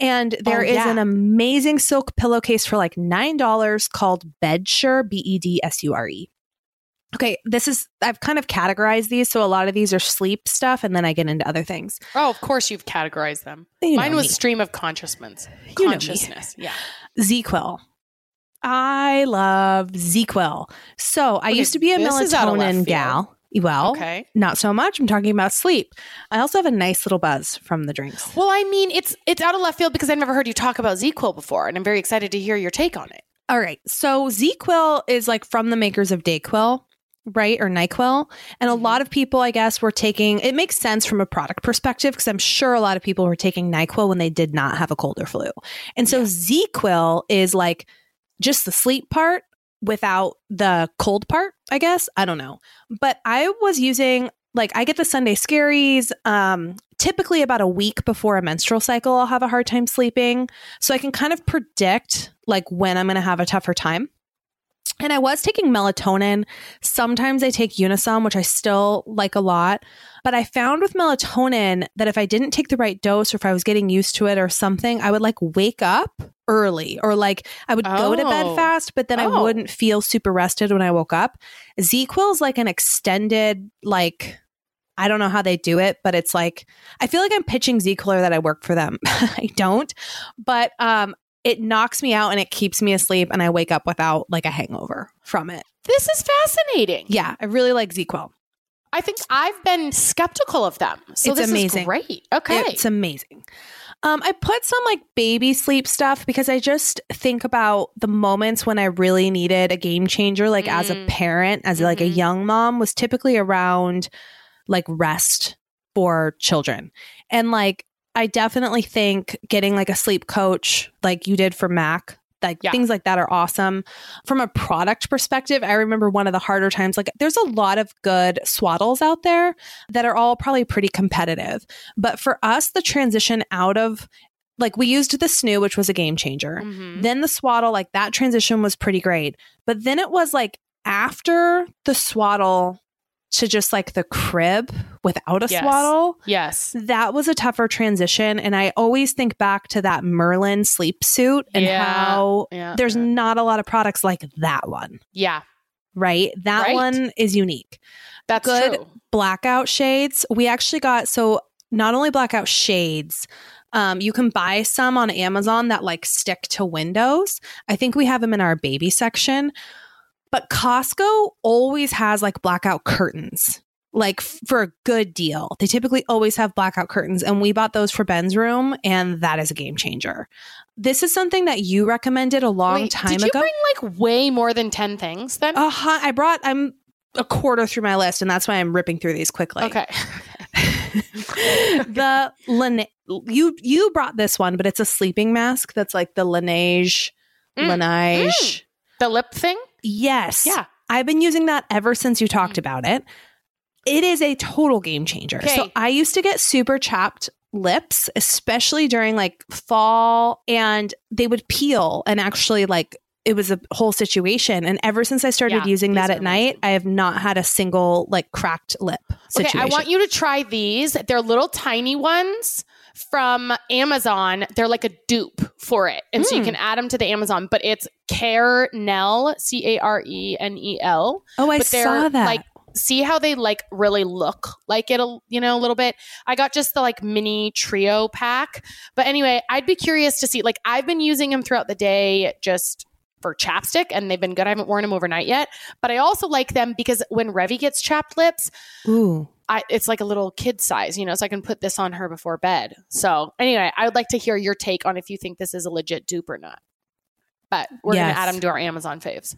And there Oh, is yeah. an amazing silk pillowcase for like $9 called Bedsure, B E D S U R E. Okay, this is, I've kind of categorized these. So a lot of these are sleep stuff, and then I get into other things. oh, of course you've categorized them. You Mine was me. stream of consciousness. You know me. Consciousness. Yeah. ZzzQuil. I love ZzzQuil. So I Okay, used to be a this is out of left melatonin gal. Well, Okay. not so much. I'm talking about sleep. I also have a nice little buzz from the drinks. Well, I mean, it's it's out of left field because I've never heard you talk about ZzzQuil before, and I'm very excited to hear your take on it. All right. So ZzzQuil is like from the makers of Dayquil, right? Or NyQuil. And a Mhm. lot of people, I guess, were taking it makes sense from a product perspective because I'm sure a lot of people were taking NyQuil when they did not have a cold or flu. And so Yeah. ZzzQuil is like just the sleep part without the cold part, I guess. I don't know. But I was using like I get the Sunday scaries um typically about a week before a menstrual cycle I'll have a hard time sleeping so I can kind of predict like when I'm going to have a tougher time. And I was taking melatonin. Sometimes I take Unisom, which I still like a lot. But I found with melatonin that if I didn't take the right dose or if I was getting used to it or something, I would like wake up early or like I would go to bed Oh. fast, but then I Oh. wouldn't feel super rested when I woke up. ZzzQuil is like an extended, like, I don't know how they do it, but it's like I feel like I'm pitching ZzzQuil that I work for them. [LAUGHS] I don't, but um, it knocks me out and it keeps me asleep, and I wake up without like a hangover from it. This is fascinating. Yeah, I really like ZzzQuil. I think I've been skeptical of them. So It's this amazing. is great. Okay. It's amazing. Um, I put some like baby sleep stuff because I just think about the moments when I really needed a game changer, like as a Mm. parent, as like a Mhm. young mom, was typically around like rest for children. And like, I definitely think getting like a sleep coach, like you did for Mac, like Yeah. things like that are awesome. From a product perspective, I remember one of the harder times, like, there's a lot of good swaddles out there that are all probably pretty competitive. But for us, the transition out of like we used the snoo, which was a game changer. Mhm. Then the swaddle, like that transition was pretty great. But then it was like after the swaddle to just like the crib without a Yes. swaddle. Yes. That was a tougher transition. And I always think back to that Merlin sleep suit and Yeah. how Yeah. there's not a lot of products like that one, Yeah. right? That Right. one is unique That's Good. true. blackout shades. We actually got so not only blackout shades, um, you can buy some on Amazon that like stick to windows. I think we have them in our baby section, but Costco always has like blackout curtains. Like f- for a good deal. They typically always have blackout curtains, and we bought those for Ben's room, and that is a game changer. This is something that you recommended a long Wait, time did you ago. bring like way more than 10 things then? uh huh. I brought, I'm a quarter through my list, and that's why I'm ripping through these quickly. okay. [LAUGHS] [LAUGHS] the Lane- you you brought this one, but it's a sleeping mask that's like the Laneige Mm, Laneige. the lip thing? Yes. Yeah. I've been using that ever since you talked Mm. about it. It is a total game changer. So I used to get super chapped lips, especially during like fall, and they would peel and actually like it was a whole situation. And ever since I started Yeah, using that at night, amazing. I have not had a single like cracked lip situation. Okay, I want you to try these. They're little tiny ones from Amazon. They're like a dupe for it. And so you Mm. can add them to the Amazon, but it's Carenel, C A R E N E L. oh, I but saw that. like see how they like really look like it you know a little bit i got just the like mini trio pack but anyway i'd be curious to see like i've been using them throughout the day just for chapstick and they've been good i haven't worn them overnight yet but i also like them because when Revy gets chapped lips Ooh. I, it's like a little kid size, you know, so I can put this on her before bed. So anyway, I would like to hear your take on if you think this is a legit dupe or not. But we're Yes. going to add them to our Amazon faves.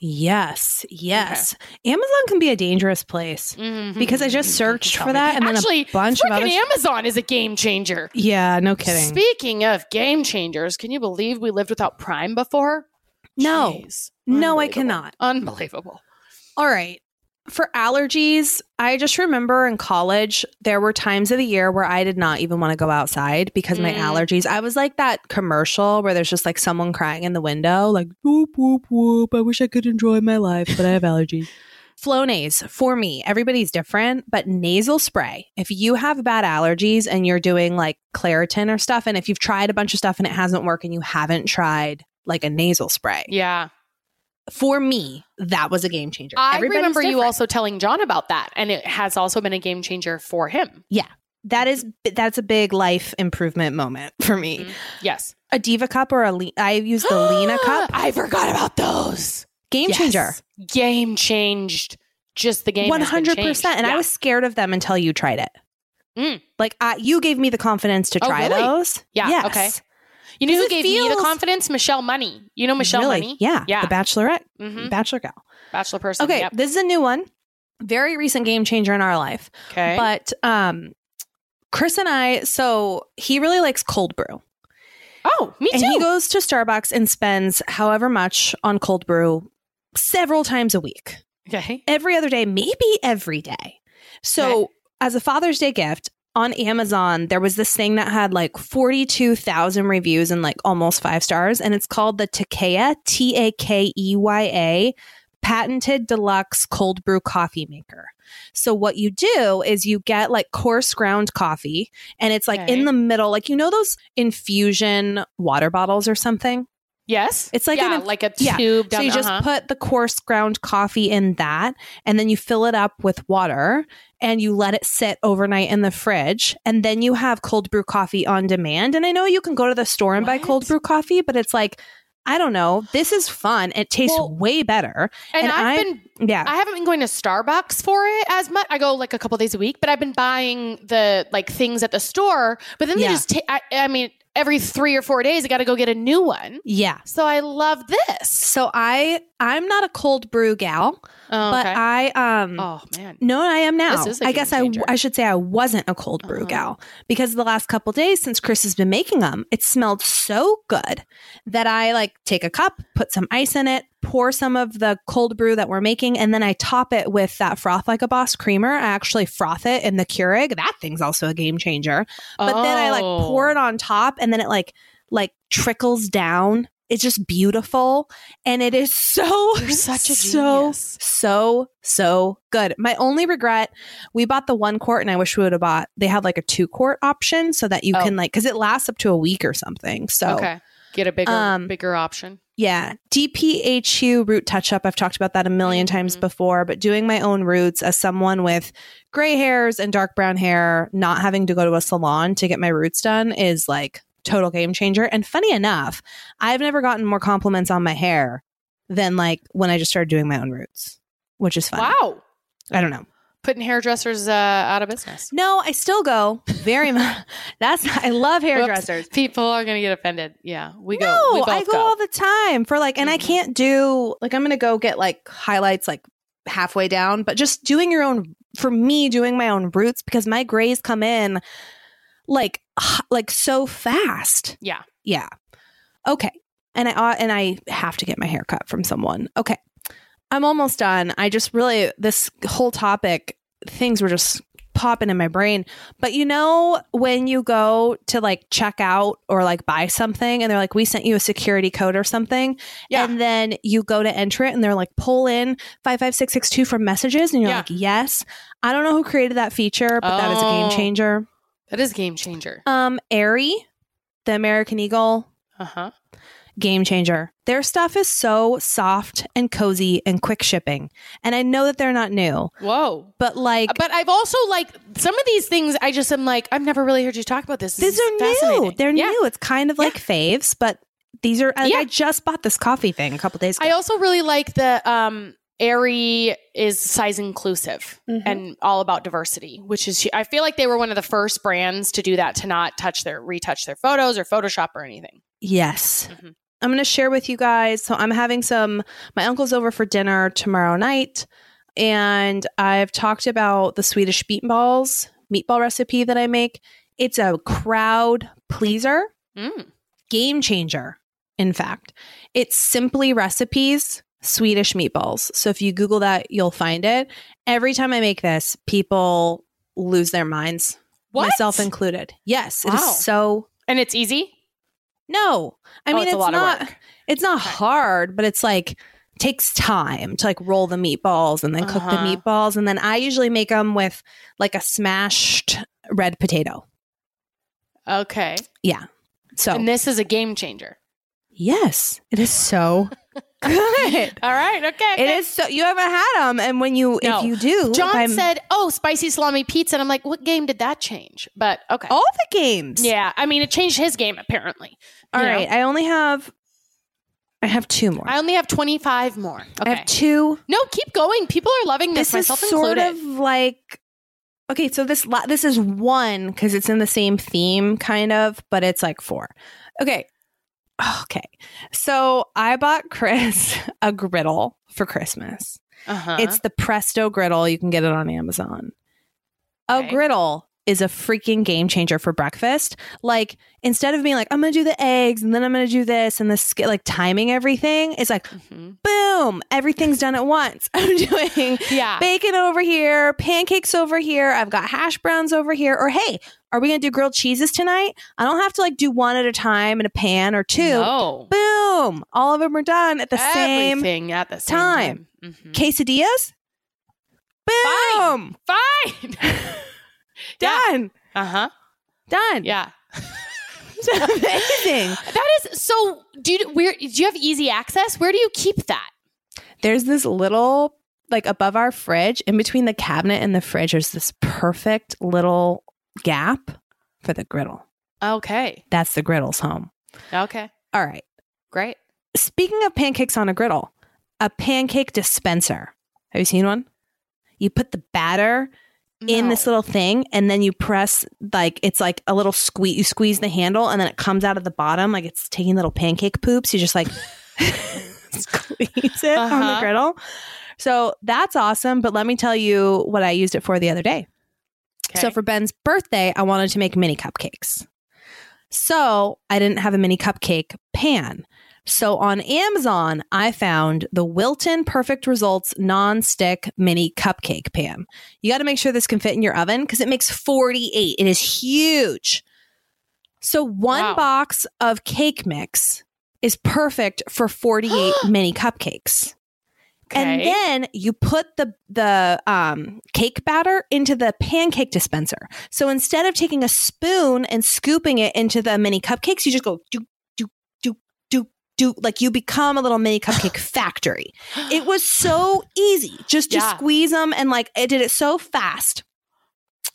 Yes, yes. Amazon can be a dangerous place mm-hmm. because I just searched Tell for me. that and then Actually, a bunch of other. Amazon is a game changer. yeah, no kidding. Speaking of game changers, can you believe we lived without Prime before? no, Jeez. no, I cannot. Unbelievable. All right. For allergies, I just remember in college, there were times of the year where I did not even want to go outside because my Mm. allergies. I was like that commercial where there's just like someone crying in the window, like, whoop, whoop, whoop. I wish I could enjoy my life, but I have allergies. [LAUGHS] Flonase for me, everybody's different, but nasal spray. If you have bad allergies and you're doing like Claritin or stuff, and if you've tried a bunch of stuff and it hasn't worked and you haven't tried like a nasal spray, Yeah. For me, that was a game changer. I Everybody's remember you also telling John about that, and it has also been a game changer for him. Yeah, that is that's a big life improvement moment for me. Mhm. Yes. A Diva cup or a Le- I use the Lena [GASPS] cup. I forgot about those. Game changer. Game changed. just the game. One hundred percent. And I was scared of them until you tried it. Mm. Like I, you gave me the confidence to Oh, try really? those. Yeah, Yes. okay. You know who gave me the confidence? Michelle Money. You know Michelle really? Money? Yeah. Yeah. The Bachelorette, hmm Bachelor gal. Bachelor person. Okay, Yep. this is a new one. Very recent game changer in our life. Okay. But um, Chris and I. So he really likes cold brew. oh, me And too. he goes to Starbucks and spends however much on cold brew several times a week. okay. Every other day, maybe every day. So, Okay. as a Father's Day gift on Amazon, there was this thing that had like 42,000 reviews and like almost five stars. And it's called the Takeya, T A K E Y A, patented deluxe cold brew coffee maker. So, what you do is you get like coarse ground coffee and it's like Okay. in the middle, like you know, those infusion water bottles or something? Yes. It's like yeah, an- like a yeah. tube. So you just uh-huh. put the coarse ground coffee in that, and then you fill it up with water, and you let it sit overnight in the fridge, and then you have cold brew coffee on demand. And I know you can go to the store and buy cold brew coffee, but it's like I don't know. This is fun. It tastes Well, way better. and, and I've I- been Yeah. I haven't been going to Starbucks for it as much. I go like a couple days a week, but I've been buying the like things at the store. But then they just ta- I, I mean, every three or four days, I got to go get a new one. yeah. So I love this. So I I'm not a cold brew gal, Oh, but okay. I um oh man, No, I am now. This is a I guess I, changer. I should say I wasn't a cold brew Uh-huh. gal because the last couple days since Chris has been making them, it smelled so good that I like take a cup, put some ice in it, pour some of the cold brew that we're making, and then I top it with that froth like a boss creamer. I actually froth it in the Keurig. That thing's also a game changer. But then I like Oh. pour it on top, and then it like like trickles down. It's just beautiful, and it is so You're such a so genius. so so good. My only regret, we bought the one quart, and I wish we would have bought. They have like a two quart option so that you Oh. can like because it lasts up to a week or something. So okay, get a bigger Um, bigger option. Yeah, dpHUE root touch up. I've talked about that a 1000000 times Mhm. before, but doing my own roots as someone with gray hairs and dark brown hair, not having to go to a salon to get my roots done is like total game changer. And funny enough, I've never gotten more compliments on my hair than like when I just started doing my own roots, which is fun. Wow, I don't know. Putting hairdressers uh, out of business. No, I still go very much. [LAUGHS] That's I love hairdressers. People are gonna get offended. Yeah, we go. No, I go, all the time for like, and I Mhm. can't do like I'm gonna go get like highlights like halfway down, but just doing your own for me, doing my own roots because my grays come in like like so fast. Yeah. Yeah. Okay. And I uh, and I have to get my hair cut from someone. Okay. I'm almost done. I just really this whole topic things were just popping in my brain. But you know when you go to like check out or like buy something and they're like we sent you a security code or something Yeah. and then you go to enter it and they're like pull in 55662 from messages and you're Yeah. like yes. I don't know who created that feature, but that is a game Oh. changer. that is a game changer. Um Aerie, the American Eagle Uh huh. Game changer. Their stuff is so soft and cozy and quick shipping. And I know that they're not new, Whoa. but like But I've also like some of these things. I just am like, I've never really heard you talk about this. These are new. They're Yeah. new. It's kind of like faves, but these are like, Yeah. I just bought this coffee thing a couple days ago. I also really like the um Aerie is size inclusive Mhm. and all about diversity, which is I feel like they were one of the first brands to do that to not touch their retouch their photos or Photoshop or anything. yes. Mhm. I'm going to share with you guys. So I'm having some my uncle's over for dinner tomorrow night and I've talked about the Swedish meatballs, meatball recipe that I make. It's a crowd pleaser. Mm. game changer. In fact, it's simply recipes Swedish meatballs. So if you Google that, you'll find it. Every time I make this, people lose their minds, What? myself included. Yes, it Wow. is so. and it's easy. No, I Oh, mean it's it's, a lot of not. work. It's not Okay. hard, but it's like takes time to like roll the meatballs and then cook the Uh-huh. meatballs, and then I usually make them with like a smashed red potato. Okay. Yeah. So And this is a game changer. yes, it is so [LAUGHS] good. [LAUGHS] All right. Okay. It is so you haven't had them, and when you No. if you do, John said, "Oh, spicy salami pizza," and I'm like, "What game did that change?" But okay. all the games. Yeah, I mean, it changed his game apparently. All you know? I only have. I have two more. I only have 25 more. Okay. I have two. no, keep going. People are loving this, This is myself sort included. of like okay. So this this is one because it's in the same theme, kind of, but it's like four. Okay, okay. So I bought Chris [LAUGHS] a griddle for Christmas. uh-huh. It's the Presto griddle. You can get it on Amazon. A griddle is a freaking game changer for breakfast. Like instead of being like I'm going to do the eggs and then I'm going to do this and this like timing everything, it's like Mhm. Boom, everything's done at once. [LAUGHS] I'm doing Yeah. bacon over here, pancakes over here, I've got hash browns over here. Or hey, are we going to do grilled cheeses tonight? I don't have to like do one at a time in a pan or two. No. Boom, all of them are done at the same Everything at the same time. time. Mhm. quesadillas. Boom, Fine. [LAUGHS] Yeah. done, Uh huh. done. Yeah. [LAUGHS] Amazing. That is so. Do you where do you have easy access? Where do you keep that? There's this little like above our fridge, in between the cabinet and the fridge, there's this perfect little gap for the griddle. Okay. That's the griddle's home. Okay. All right. Great. Speaking of pancakes on a griddle, a pancake dispenser. Have you seen one? You put the batter in this little thing and then you press like it's like a little squeeze you squeeze the handle and then it comes out of the bottom like it's taking little pancake poops. You just like [LAUGHS] squeeze [LAUGHS] it on the Uh-huh. griddle. So that's awesome. But let me tell you what I used it for the other day. So for Ben's birthday, I wanted to make mini cupcakes. So I didn't have a mini cupcake pan. So on Amazon, I found the Wilton Perfect Results non-stick mini cupcake pan. You got to make sure this can fit in your oven because it makes 48. It is huge. So one Wow. box of cake mix is perfect for 48 [GASPS] mini cupcakes. And then you put the the um, cake batter into the pancake dispenser. So instead of taking a spoon and scooping it into the mini cupcakes, you just go do do do do do like you become a little mini [GASPS] cupcake factory. It was [GASPS] so easy just to Yeah. squeeze them and like it did it so fast.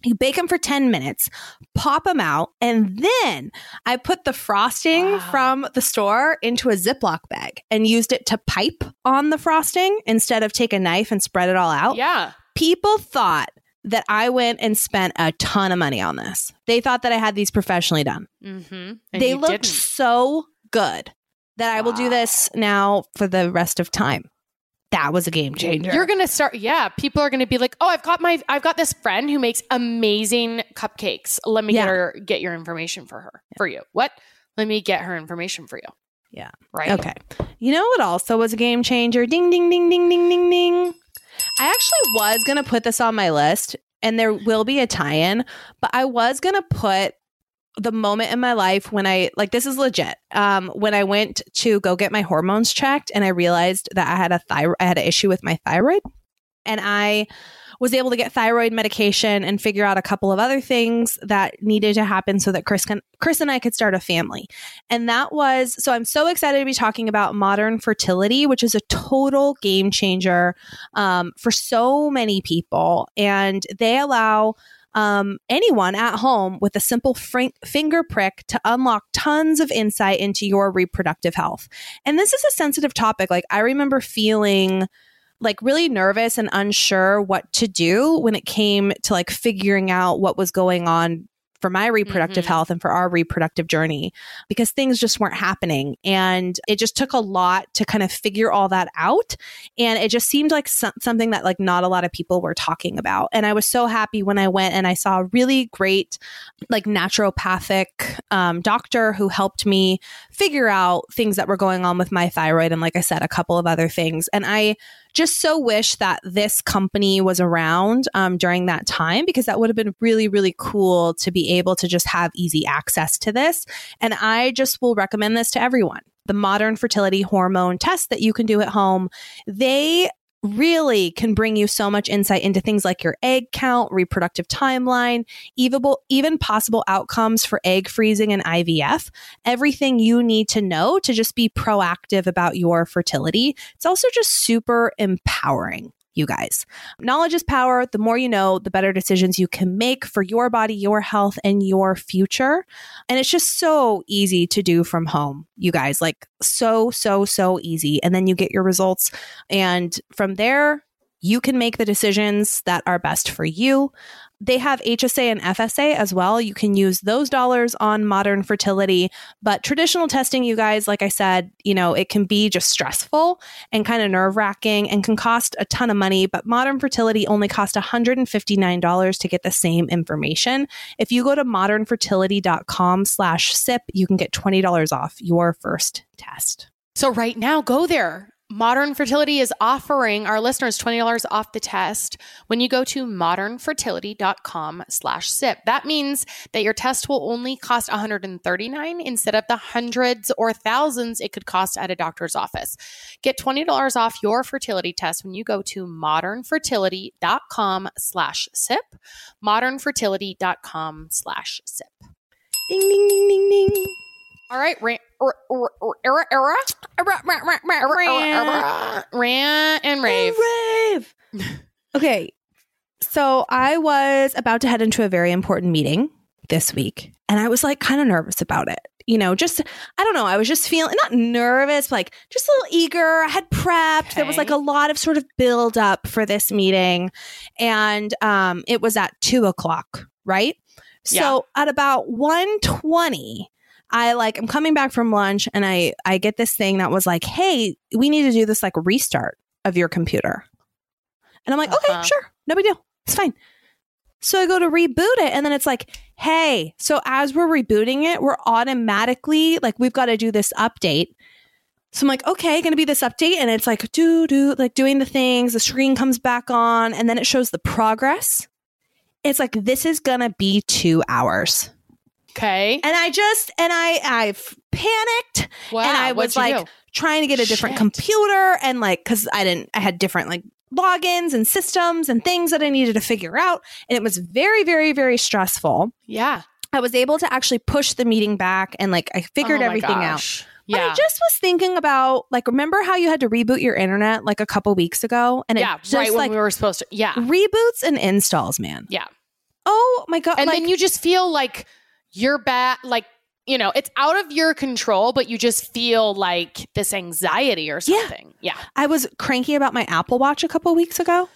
You bake them for 10 minutes, pop them out, and then I put the frosting Wow. from the store into a Ziploc bag and used it to pipe on the frosting instead of take a knife and spread it all out. yeah. People thought that I went and spent a ton of money on this. They thought that I had these professionally done. Mm-hmm. they looked so good that I will do this now for the rest of time. That was a game changer. You're gonna start. Yeah, people are gonna be like, "Oh, I've got my, I've got this friend who makes amazing cupcakes. Let me Yeah. get her, get your information for her, for you. What? Let me get her information for you. Yeah. Right. Okay. You know what also was a game changer? Ding, ding, ding, ding, ding, ding, ding. I actually was going to put this on my list and there will be a tie in, but I was going to put the moment in my life when I, like, this is legit. Um, when I went to go get my hormones checked and I realized that I had a thyroid, I had an issue with my thyroid and I was able to get thyroid medication and figure out a couple of other things that needed to happen so that Chris can, Chris and I could start a family. And that was so I'm so excited to be talking about modern fertility, which is a total game changer um, for so many people. And they allow um, anyone at home with a simple finger prick to unlock tons of insight into your reproductive health. And this is a sensitive topic. Like, I remember feeling like really nervous and unsure what to do when it came to like figuring out what was going on for my reproductive Mhm. health and for our reproductive journey because things just weren't happening. And it just took a lot to kind of figure all that out. And it just seemed like some, something that like not a lot of people were talking about. And i was so happy when i went and i saw a really great like naturopathic um, doctor who helped me figure out things that were going on with my thyroid and like i said a couple of other things. And i just so wish that this company was around um, during that time because that would have been really really cool to be able to just have easy access to this. And i just will recommend this to everyone. The modern fertility hormone test that you can do at home they really can bring you so much insight into things like your egg count, reproductive timeline, even, possible outcomes for egg freezing and IVF, everything you need to know to just be proactive about your fertility. It's also just super empowering. You guys. Knowledge is power. The more you know, the better decisions you can make for your body, your health, and your future. And it's just so easy to do from home, you guys. Like, so, so, so easy. And then you get your results. And from there, you can make the decisions that are best for you. They have HSA and FSA as well. You can use those dollars on modern fertility. But traditional testing, you guys, like I said, you know, it can be just stressful and kind of nerve wracking and can cost a ton of money. But modern fertility only costs $159 to get the same information. If you go to modernfertility.com slash SIP, you can get $20 off your first test. So right now, go there. Modern Fertility is offering our listeners $20 off the test when you go to modernfertility.com slash SIP. That means that your test will only cost $139 instead of the hundreds or thousands it could cost at a doctor's office. Get $20 off your fertility test when you go to modernfertility.com slash SIP. modernfertility.com slash SIP. Ding, ding, ding, ding, ding. All right, rant, er, er, er, era, era, rant and rave. Rave. [LAUGHS] okay. So I was about to head into a very important meeting this week, and I was like kind of nervous about it. You know, just, I don't know, I was just feeling not nervous, but like just a little eager. I had prepped. There was like a lot of sort of build up for this meeting. And um, it was at two o'clock, right? So at about 120, I like I'm coming back from lunch and I I get this thing that was like, "Hey, we need to do this like restart of your computer." And I'm like, Uh-huh. "Okay, sure. No big deal. It's fine." So I go to reboot it and then it's like, "Hey, so as we're rebooting it, we're automatically like we've got to do this update." So I'm like, "Okay, going to be this update." And it's like, "Do do like doing the things, the screen comes back on and then it shows the progress." It's like this is going to be 2 hours. Okay. And I just and I I panicked Wow. and I was like do? trying to get a different Shit. computer and like cuz I didn't I had different like logins and systems and things that I needed to figure out and it was very very very stressful. yeah. I was able to actually push the meeting back and like I figured Oh everything out. gosh. But I just was thinking about like remember how you had to reboot your internet like a couple weeks ago and yeah. it just right when like we were supposed to. Yeah. reboots and installs, man. Yeah. Oh my god. And like, then you just feel like you're bad. Like, you know, it's out of your control, but you just feel like this anxiety or something. Yeah. I was cranky about my Apple Watch a couple weeks ago.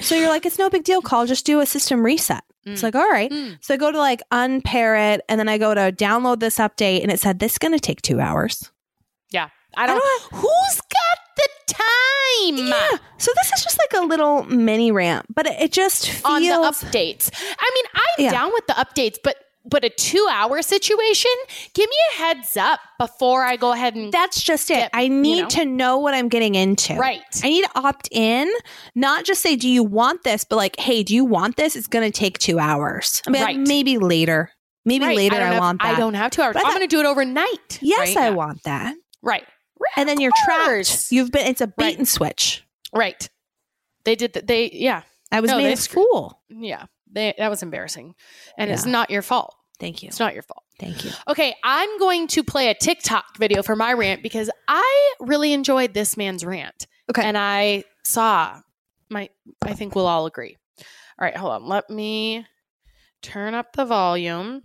So you're like, it's no big deal, call. Just do a system reset. It's Mm. like, all right. Mm. So I go to like unpair it and then I go to download this update and it said, this is going to take two hours. Yeah. I don't, don't who's got the time Yeah. So this is just like a little mini rant, but it, it just feels. on the updates? I mean, I'm Yeah. down with the updates, but but a two hour situation, give me a heads up before I go ahead and That's just it. Get- I you need know. to know what I'm getting into. right. I need to opt in, not just say, do you want this, but like, hey, do you want this? It's going to take two hours. I mean, Right. maybe later. Maybe Right. later I, have- want that. I don't have two hours. But I I'm going to do it overnight. Yes, right? I Yeah. want that. Right. and then you're trapped. You've been. It's a bait and switch. Right. They did. The, they yeah I was No, made a fool. yeah. They that was embarrassing, and it's not your fault. Thank you. It's not your fault. Thank you. Okay, I'm going to play a TikTok video for my rant because I really enjoyed this man's rant. Okay. And I saw my I think we'll all agree. All right, hold on. Let me turn up the volume.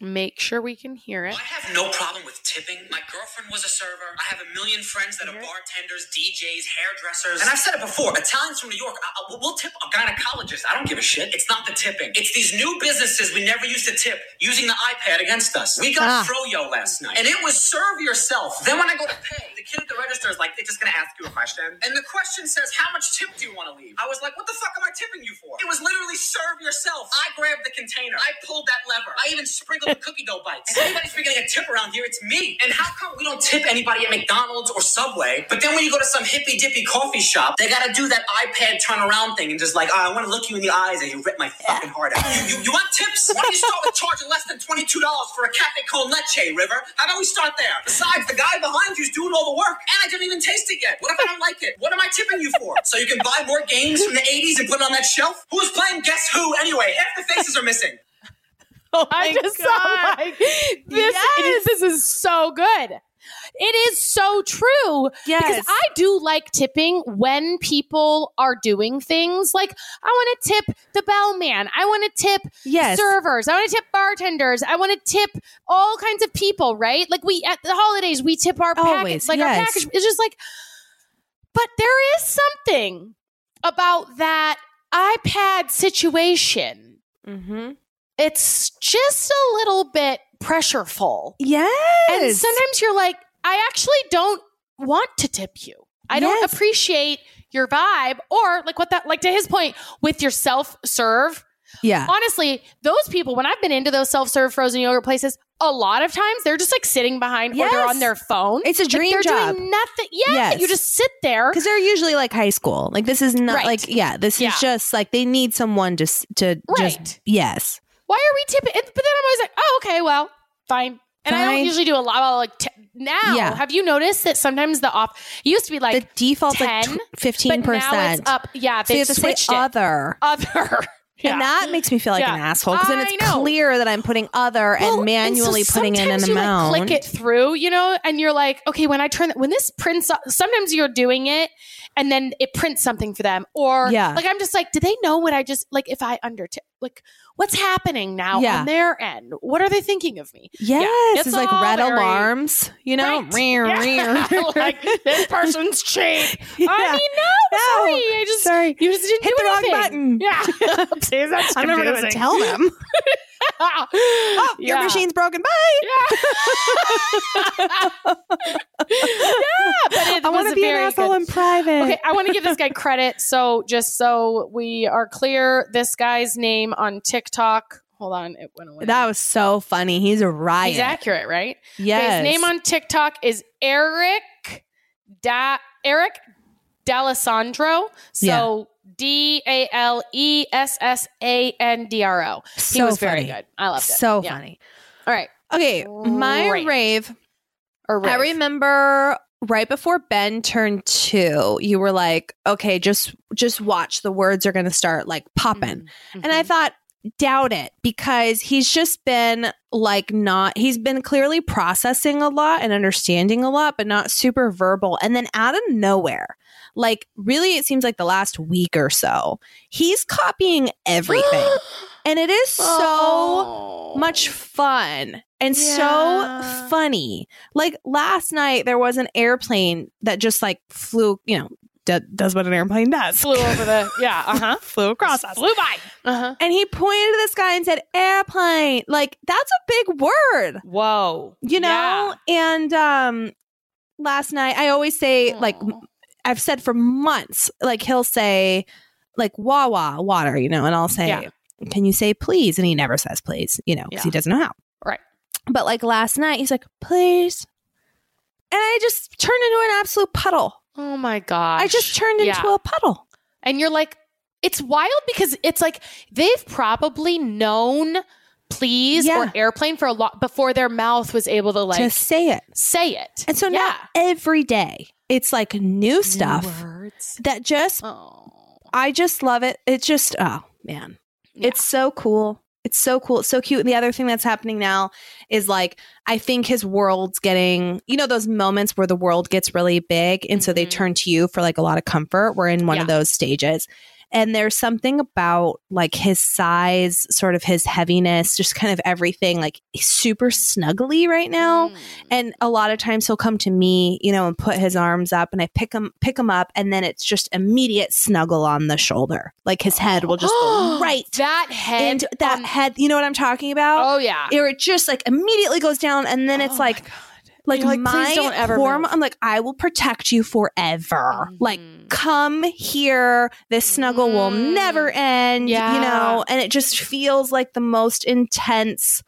Make sure we can hear it. I have no problem with tipping. My girlfriend was a server. I have a million friends that are bartenders, DJs, hairdressers. And I've said it before Italians from New York, I, I- we'll tip a gynecologist. I don't give a shit. It's not the tipping. It's these new businesses we never used to tip using the iPad against us. We got Ah. Froyo last night. And it was serve yourself. Then when I go to pay, the kid at the register is like, they're just going to ask you a question. And the question says, how much tip do you want to leave? I was like, what the fuck am I tipping you for? It was literally serve yourself. I grabbed the container. I pulled that lever. I even sprinkled cookie dough bites. If anybody's getting a tip around here, it's me. And how come we don't tip anybody at McDonald's or Subway? But then when you go to some hippy dippy coffee shop, they gotta do that iPad turnaround thing and just like, oh, I want to look you in the eyes and you rip my fucking heart out. You, you, you want tips? Why don't you start with charging less than $22 for a cafe con leche, River? How about we start there? Besides, the guy behind you's doing all the work, and I didn't even taste it yet. What if I don't like it? What am I tipping you for? So you can buy more games from the 80s and put it on that shelf? Who's playing Guess Who anyway? Half the faces are missing. [LAUGHS] I just God. saw like this. Yes. This is so good. It is so true. Yes. Because I do like tipping when people are doing things like I want to tip the bellman. I want to tip yes. servers. I want to tip bartenders. I want to tip all kinds of people, right? Like we at the holidays, we tip our Always, package. Like our package. It's just like, but there is something about that iPad situation. Mm-hmm. It's just a little bit pressureful. Yes. And sometimes you're like, I actually don't want to tip you. I don't appreciate your vibe or like what that like to his point with your self serve. yeah. Honestly, those people when I've been into those self serve frozen yogurt places, a lot of times they're just like sitting behind or they're on their phone. It's a Like, dream they're job. doing nothing. Yeah, Yes. you just sit there. Because they're usually like high school. Like this is not Right. like yeah. This Yeah. is just like they need someone just to Right. just yes. Why are we tipping? But then I'm always like, oh, okay, well, fine. And I don't usually do a lot of like t- now. Yeah. Have you noticed that sometimes the off it used to be like the default like 10, fifteen but now percent. up. Yeah, So they say switched it. other. Other. [LAUGHS] Yeah. And that makes me feel like Yeah. an asshole because then it's clear that I'm putting other Well, and manually so putting in an you, amount. Like, click it through, you know, and you're like, okay, when I turn when this prints, sometimes you're doing it, and then it prints something for them, or Yeah. like I'm just like, do they know what I just like? If I undertake, like, what's happening now Yeah. on their end? What are they thinking of me? Yes, it's it's, like red very- alarms, you know? Right. Yeah. [LAUGHS] like this [LAUGHS] person's cheap. Yeah. I mean, no, No, sorry, I just sorry. you just didn't Hit the wrong button. Yeah, [LAUGHS] Oopsies, that's I'm never to tell them. Oh, your Yeah. machine's broken. Bye. Yeah. [LAUGHS] yeah, I want to be an asshole good. in private. Okay, I want to give this guy credit. So just so we are clear, this guy's name on TikTok. Hold on, it went away. That was so funny. He's a riot. He's accurate, right? Yes. his name on TikTok is Eric da Eric D'Alessandro. So D A L E S S A N D R O. He So was very funny. good. I loved it. So Yeah. funny. All right. Okay, my Rave. rave. Or I remember right before Ben turned two, you were like, "Okay, just just watch. The words are going to start like popping." Mhm. And I thought, doubt it because he's just been like not, he's been clearly processing a lot and understanding a lot, but not super verbal. And then out of nowhere, like really, it seems like the last week or so, he's copying everything. [GASPS] and it is so Oh. much fun and Yeah. so funny. Like last night, there was an airplane that just like flew, you know, d- does what an airplane does. flew over the [LAUGHS] yeah, uh-huh. flew across us. Flew by. Uh-huh. And he pointed to the sky and said, airplane. Like, that's a big word, Whoa. you know? And um last night, I always say, like, Aw. I've said for months, like, he'll say, like, Wawa, water, you know, and I'll say, Yeah. can you say please? And he never says please, you know, because he doesn't know how. Right. But like last night, he's like, please. And I just turned into an absolute puddle. Oh my god! I just turned into a puddle. And you're like, it's wild because it's like they've probably known please Yeah. or airplane for a lot before their mouth was able to like to say it. say it. And so now yeah. every day, it's like new stuff New that just, Oh. I just love it. It's just, oh man, Yeah. it's so cool. It's so cool. It's so cute. And the other thing that's happening now is like, I think his world's getting, you know, those moments where the world gets really big. And so they Mhm. turn to you for like a lot of comfort. We're in one of those stages. And there's something about like his size, sort of his heaviness, just kind of everything, like he's super snuggly right now. Mm. And a lot of times he'll come to me, you know, and put his arms up and I pick him pick him up and then it's just immediate snuggle on the shoulder. Like his head will just go [GASPS] right that head into that on- head. You know what I'm talking about? Oh yeah. Or it just like immediately goes down and then it's Oh like like, like, my don't ever poor move. I'm like, I will protect you forever. Like Mhm. Come here. This snuggle will Mm. never end. Yeah. You know, and it just feels like the most intense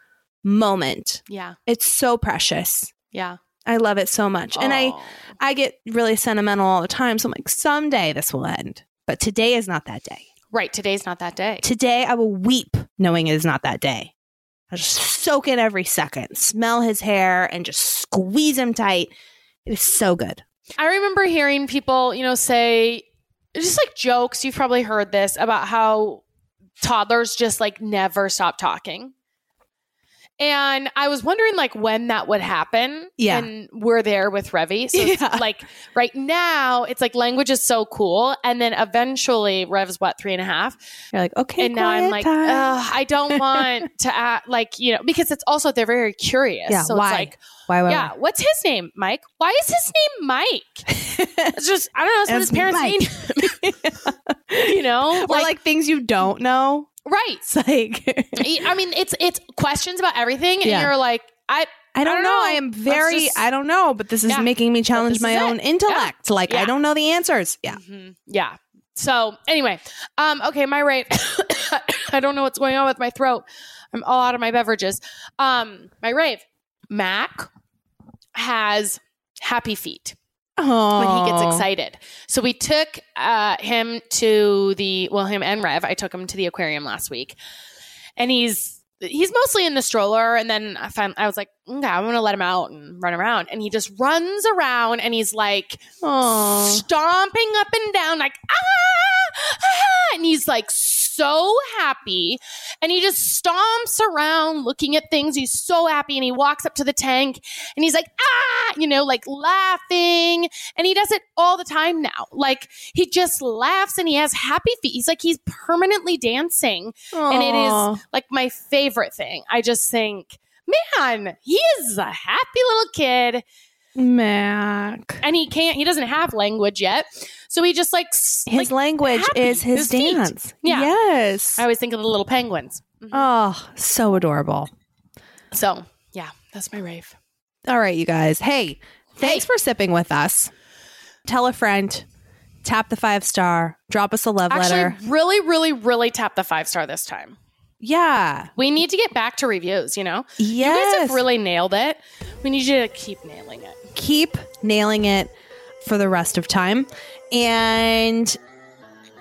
moment. yeah. It's so precious. Yeah. I love it so much. And I. I get really sentimental all the time. So I'm like, someday this will end. But today is not that day. right today's not that day. Today I will weep knowing it is not that day. I'll just soak in every second, smell his hair, and just squeeze him tight. It is so good. I remember hearing people, you know, say just like jokes. You've probably heard this about how toddlers just like never stop talking. And I was wondering like when that would happen. Yeah. And we're there with Revy. So it's Yeah. like right now, it's like language is so cool. And then eventually Rev's what, three and a half? You're like, okay, and now I'm like, I don't [LAUGHS] want to act like, you know, because it's also they're very curious. Yeah, so why? it's like, why, why, yeah, what's his name? Mike? Why is his name Mike? [LAUGHS] It's just I don't know, what his parents Mike. named [LAUGHS] you know? Or like, things you don't know. Right. It's [LAUGHS] like, I mean, it's it's questions about everything, and Yeah. you're like, I I don't don't know. know. I am very, just- I don't know, but this is Yeah. making me challenge my own it. intellect. Like, I don't know the answers. Yeah. Mhm. yeah. So anyway, um, okay, my rave. [COUGHS] I don't know what's going on with my throat. I'm all out of my beverages. Um, my rave. Mac has happy feet Oh, when he gets excited. So we took uh, him to the well, him and Rev. I took him to the aquarium last week, and he's he's mostly in the stroller. And then I found I was like, okay, I'm gonna let him out and run around, and he just runs around, and he's like Oh, stomping up and down, like ah, ah, and he's like so happy, and he just stomps around looking at things. He's so happy, and he walks up to the tank, and he's like ah, you know, like laughing, and he does it all the time now. Like he just laughs, and he has happy feet. He's like he's permanently dancing, and it is like my favorite thing. I just think. Man, he is a happy little kid Mac. and he can't he doesn't have language yet so he just like His like, language is his, His feet. dance. Yeah. Yes. i always think of the little penguins mm-hmm. oh, so adorable. so yeah that's my rave All right, you guys. Hey, thanks Hey. for sipping with us. Tell a friend, tap the five star, drop us a love actually letter. really really really tap the five star this time Yeah. we need to get back to reviews you know Yes. you guys have really nailed it we need you to keep nailing it keep nailing it for the rest of time. And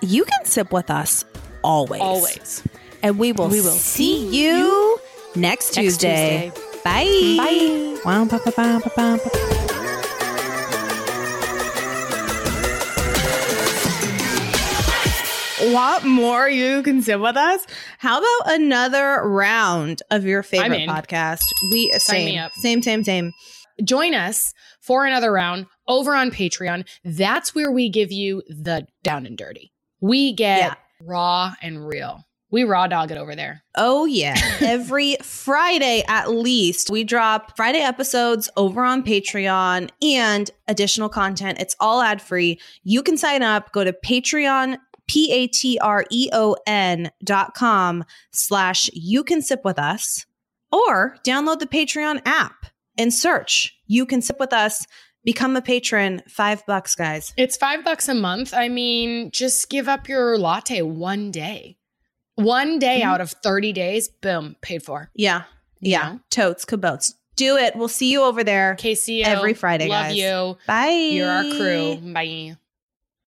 you can sip with us always. always And we will, We will see you next Tuesday. Tuesday. Bye. Bye. Want more? You can sip with us. How about another round of your favorite podcast? We Sign me same, up. same, same, same. Join us for another round over on Patreon. That's where we give you the down and dirty. We get Yeah. raw and real. We raw dog it over there. Oh, yeah. [LAUGHS] Every Friday, at least, we drop Friday episodes over on Patreon and additional content. It's all ad free. You can sign up. Go to Patreon, P A T R E O N dot com slash you can sip with us, or download the Patreon app and search you can sip with us. Become a patron. Five bucks, guys. It's five bucks a month. I mean, just give up your latte one day. One day Mhm. out of 30 days, boom, paid for. Yeah. Yeah. Totes, cabotes. Do it. We'll see you over there KCO. every Friday, Love guys. you. Bye. You're our crew. Bye.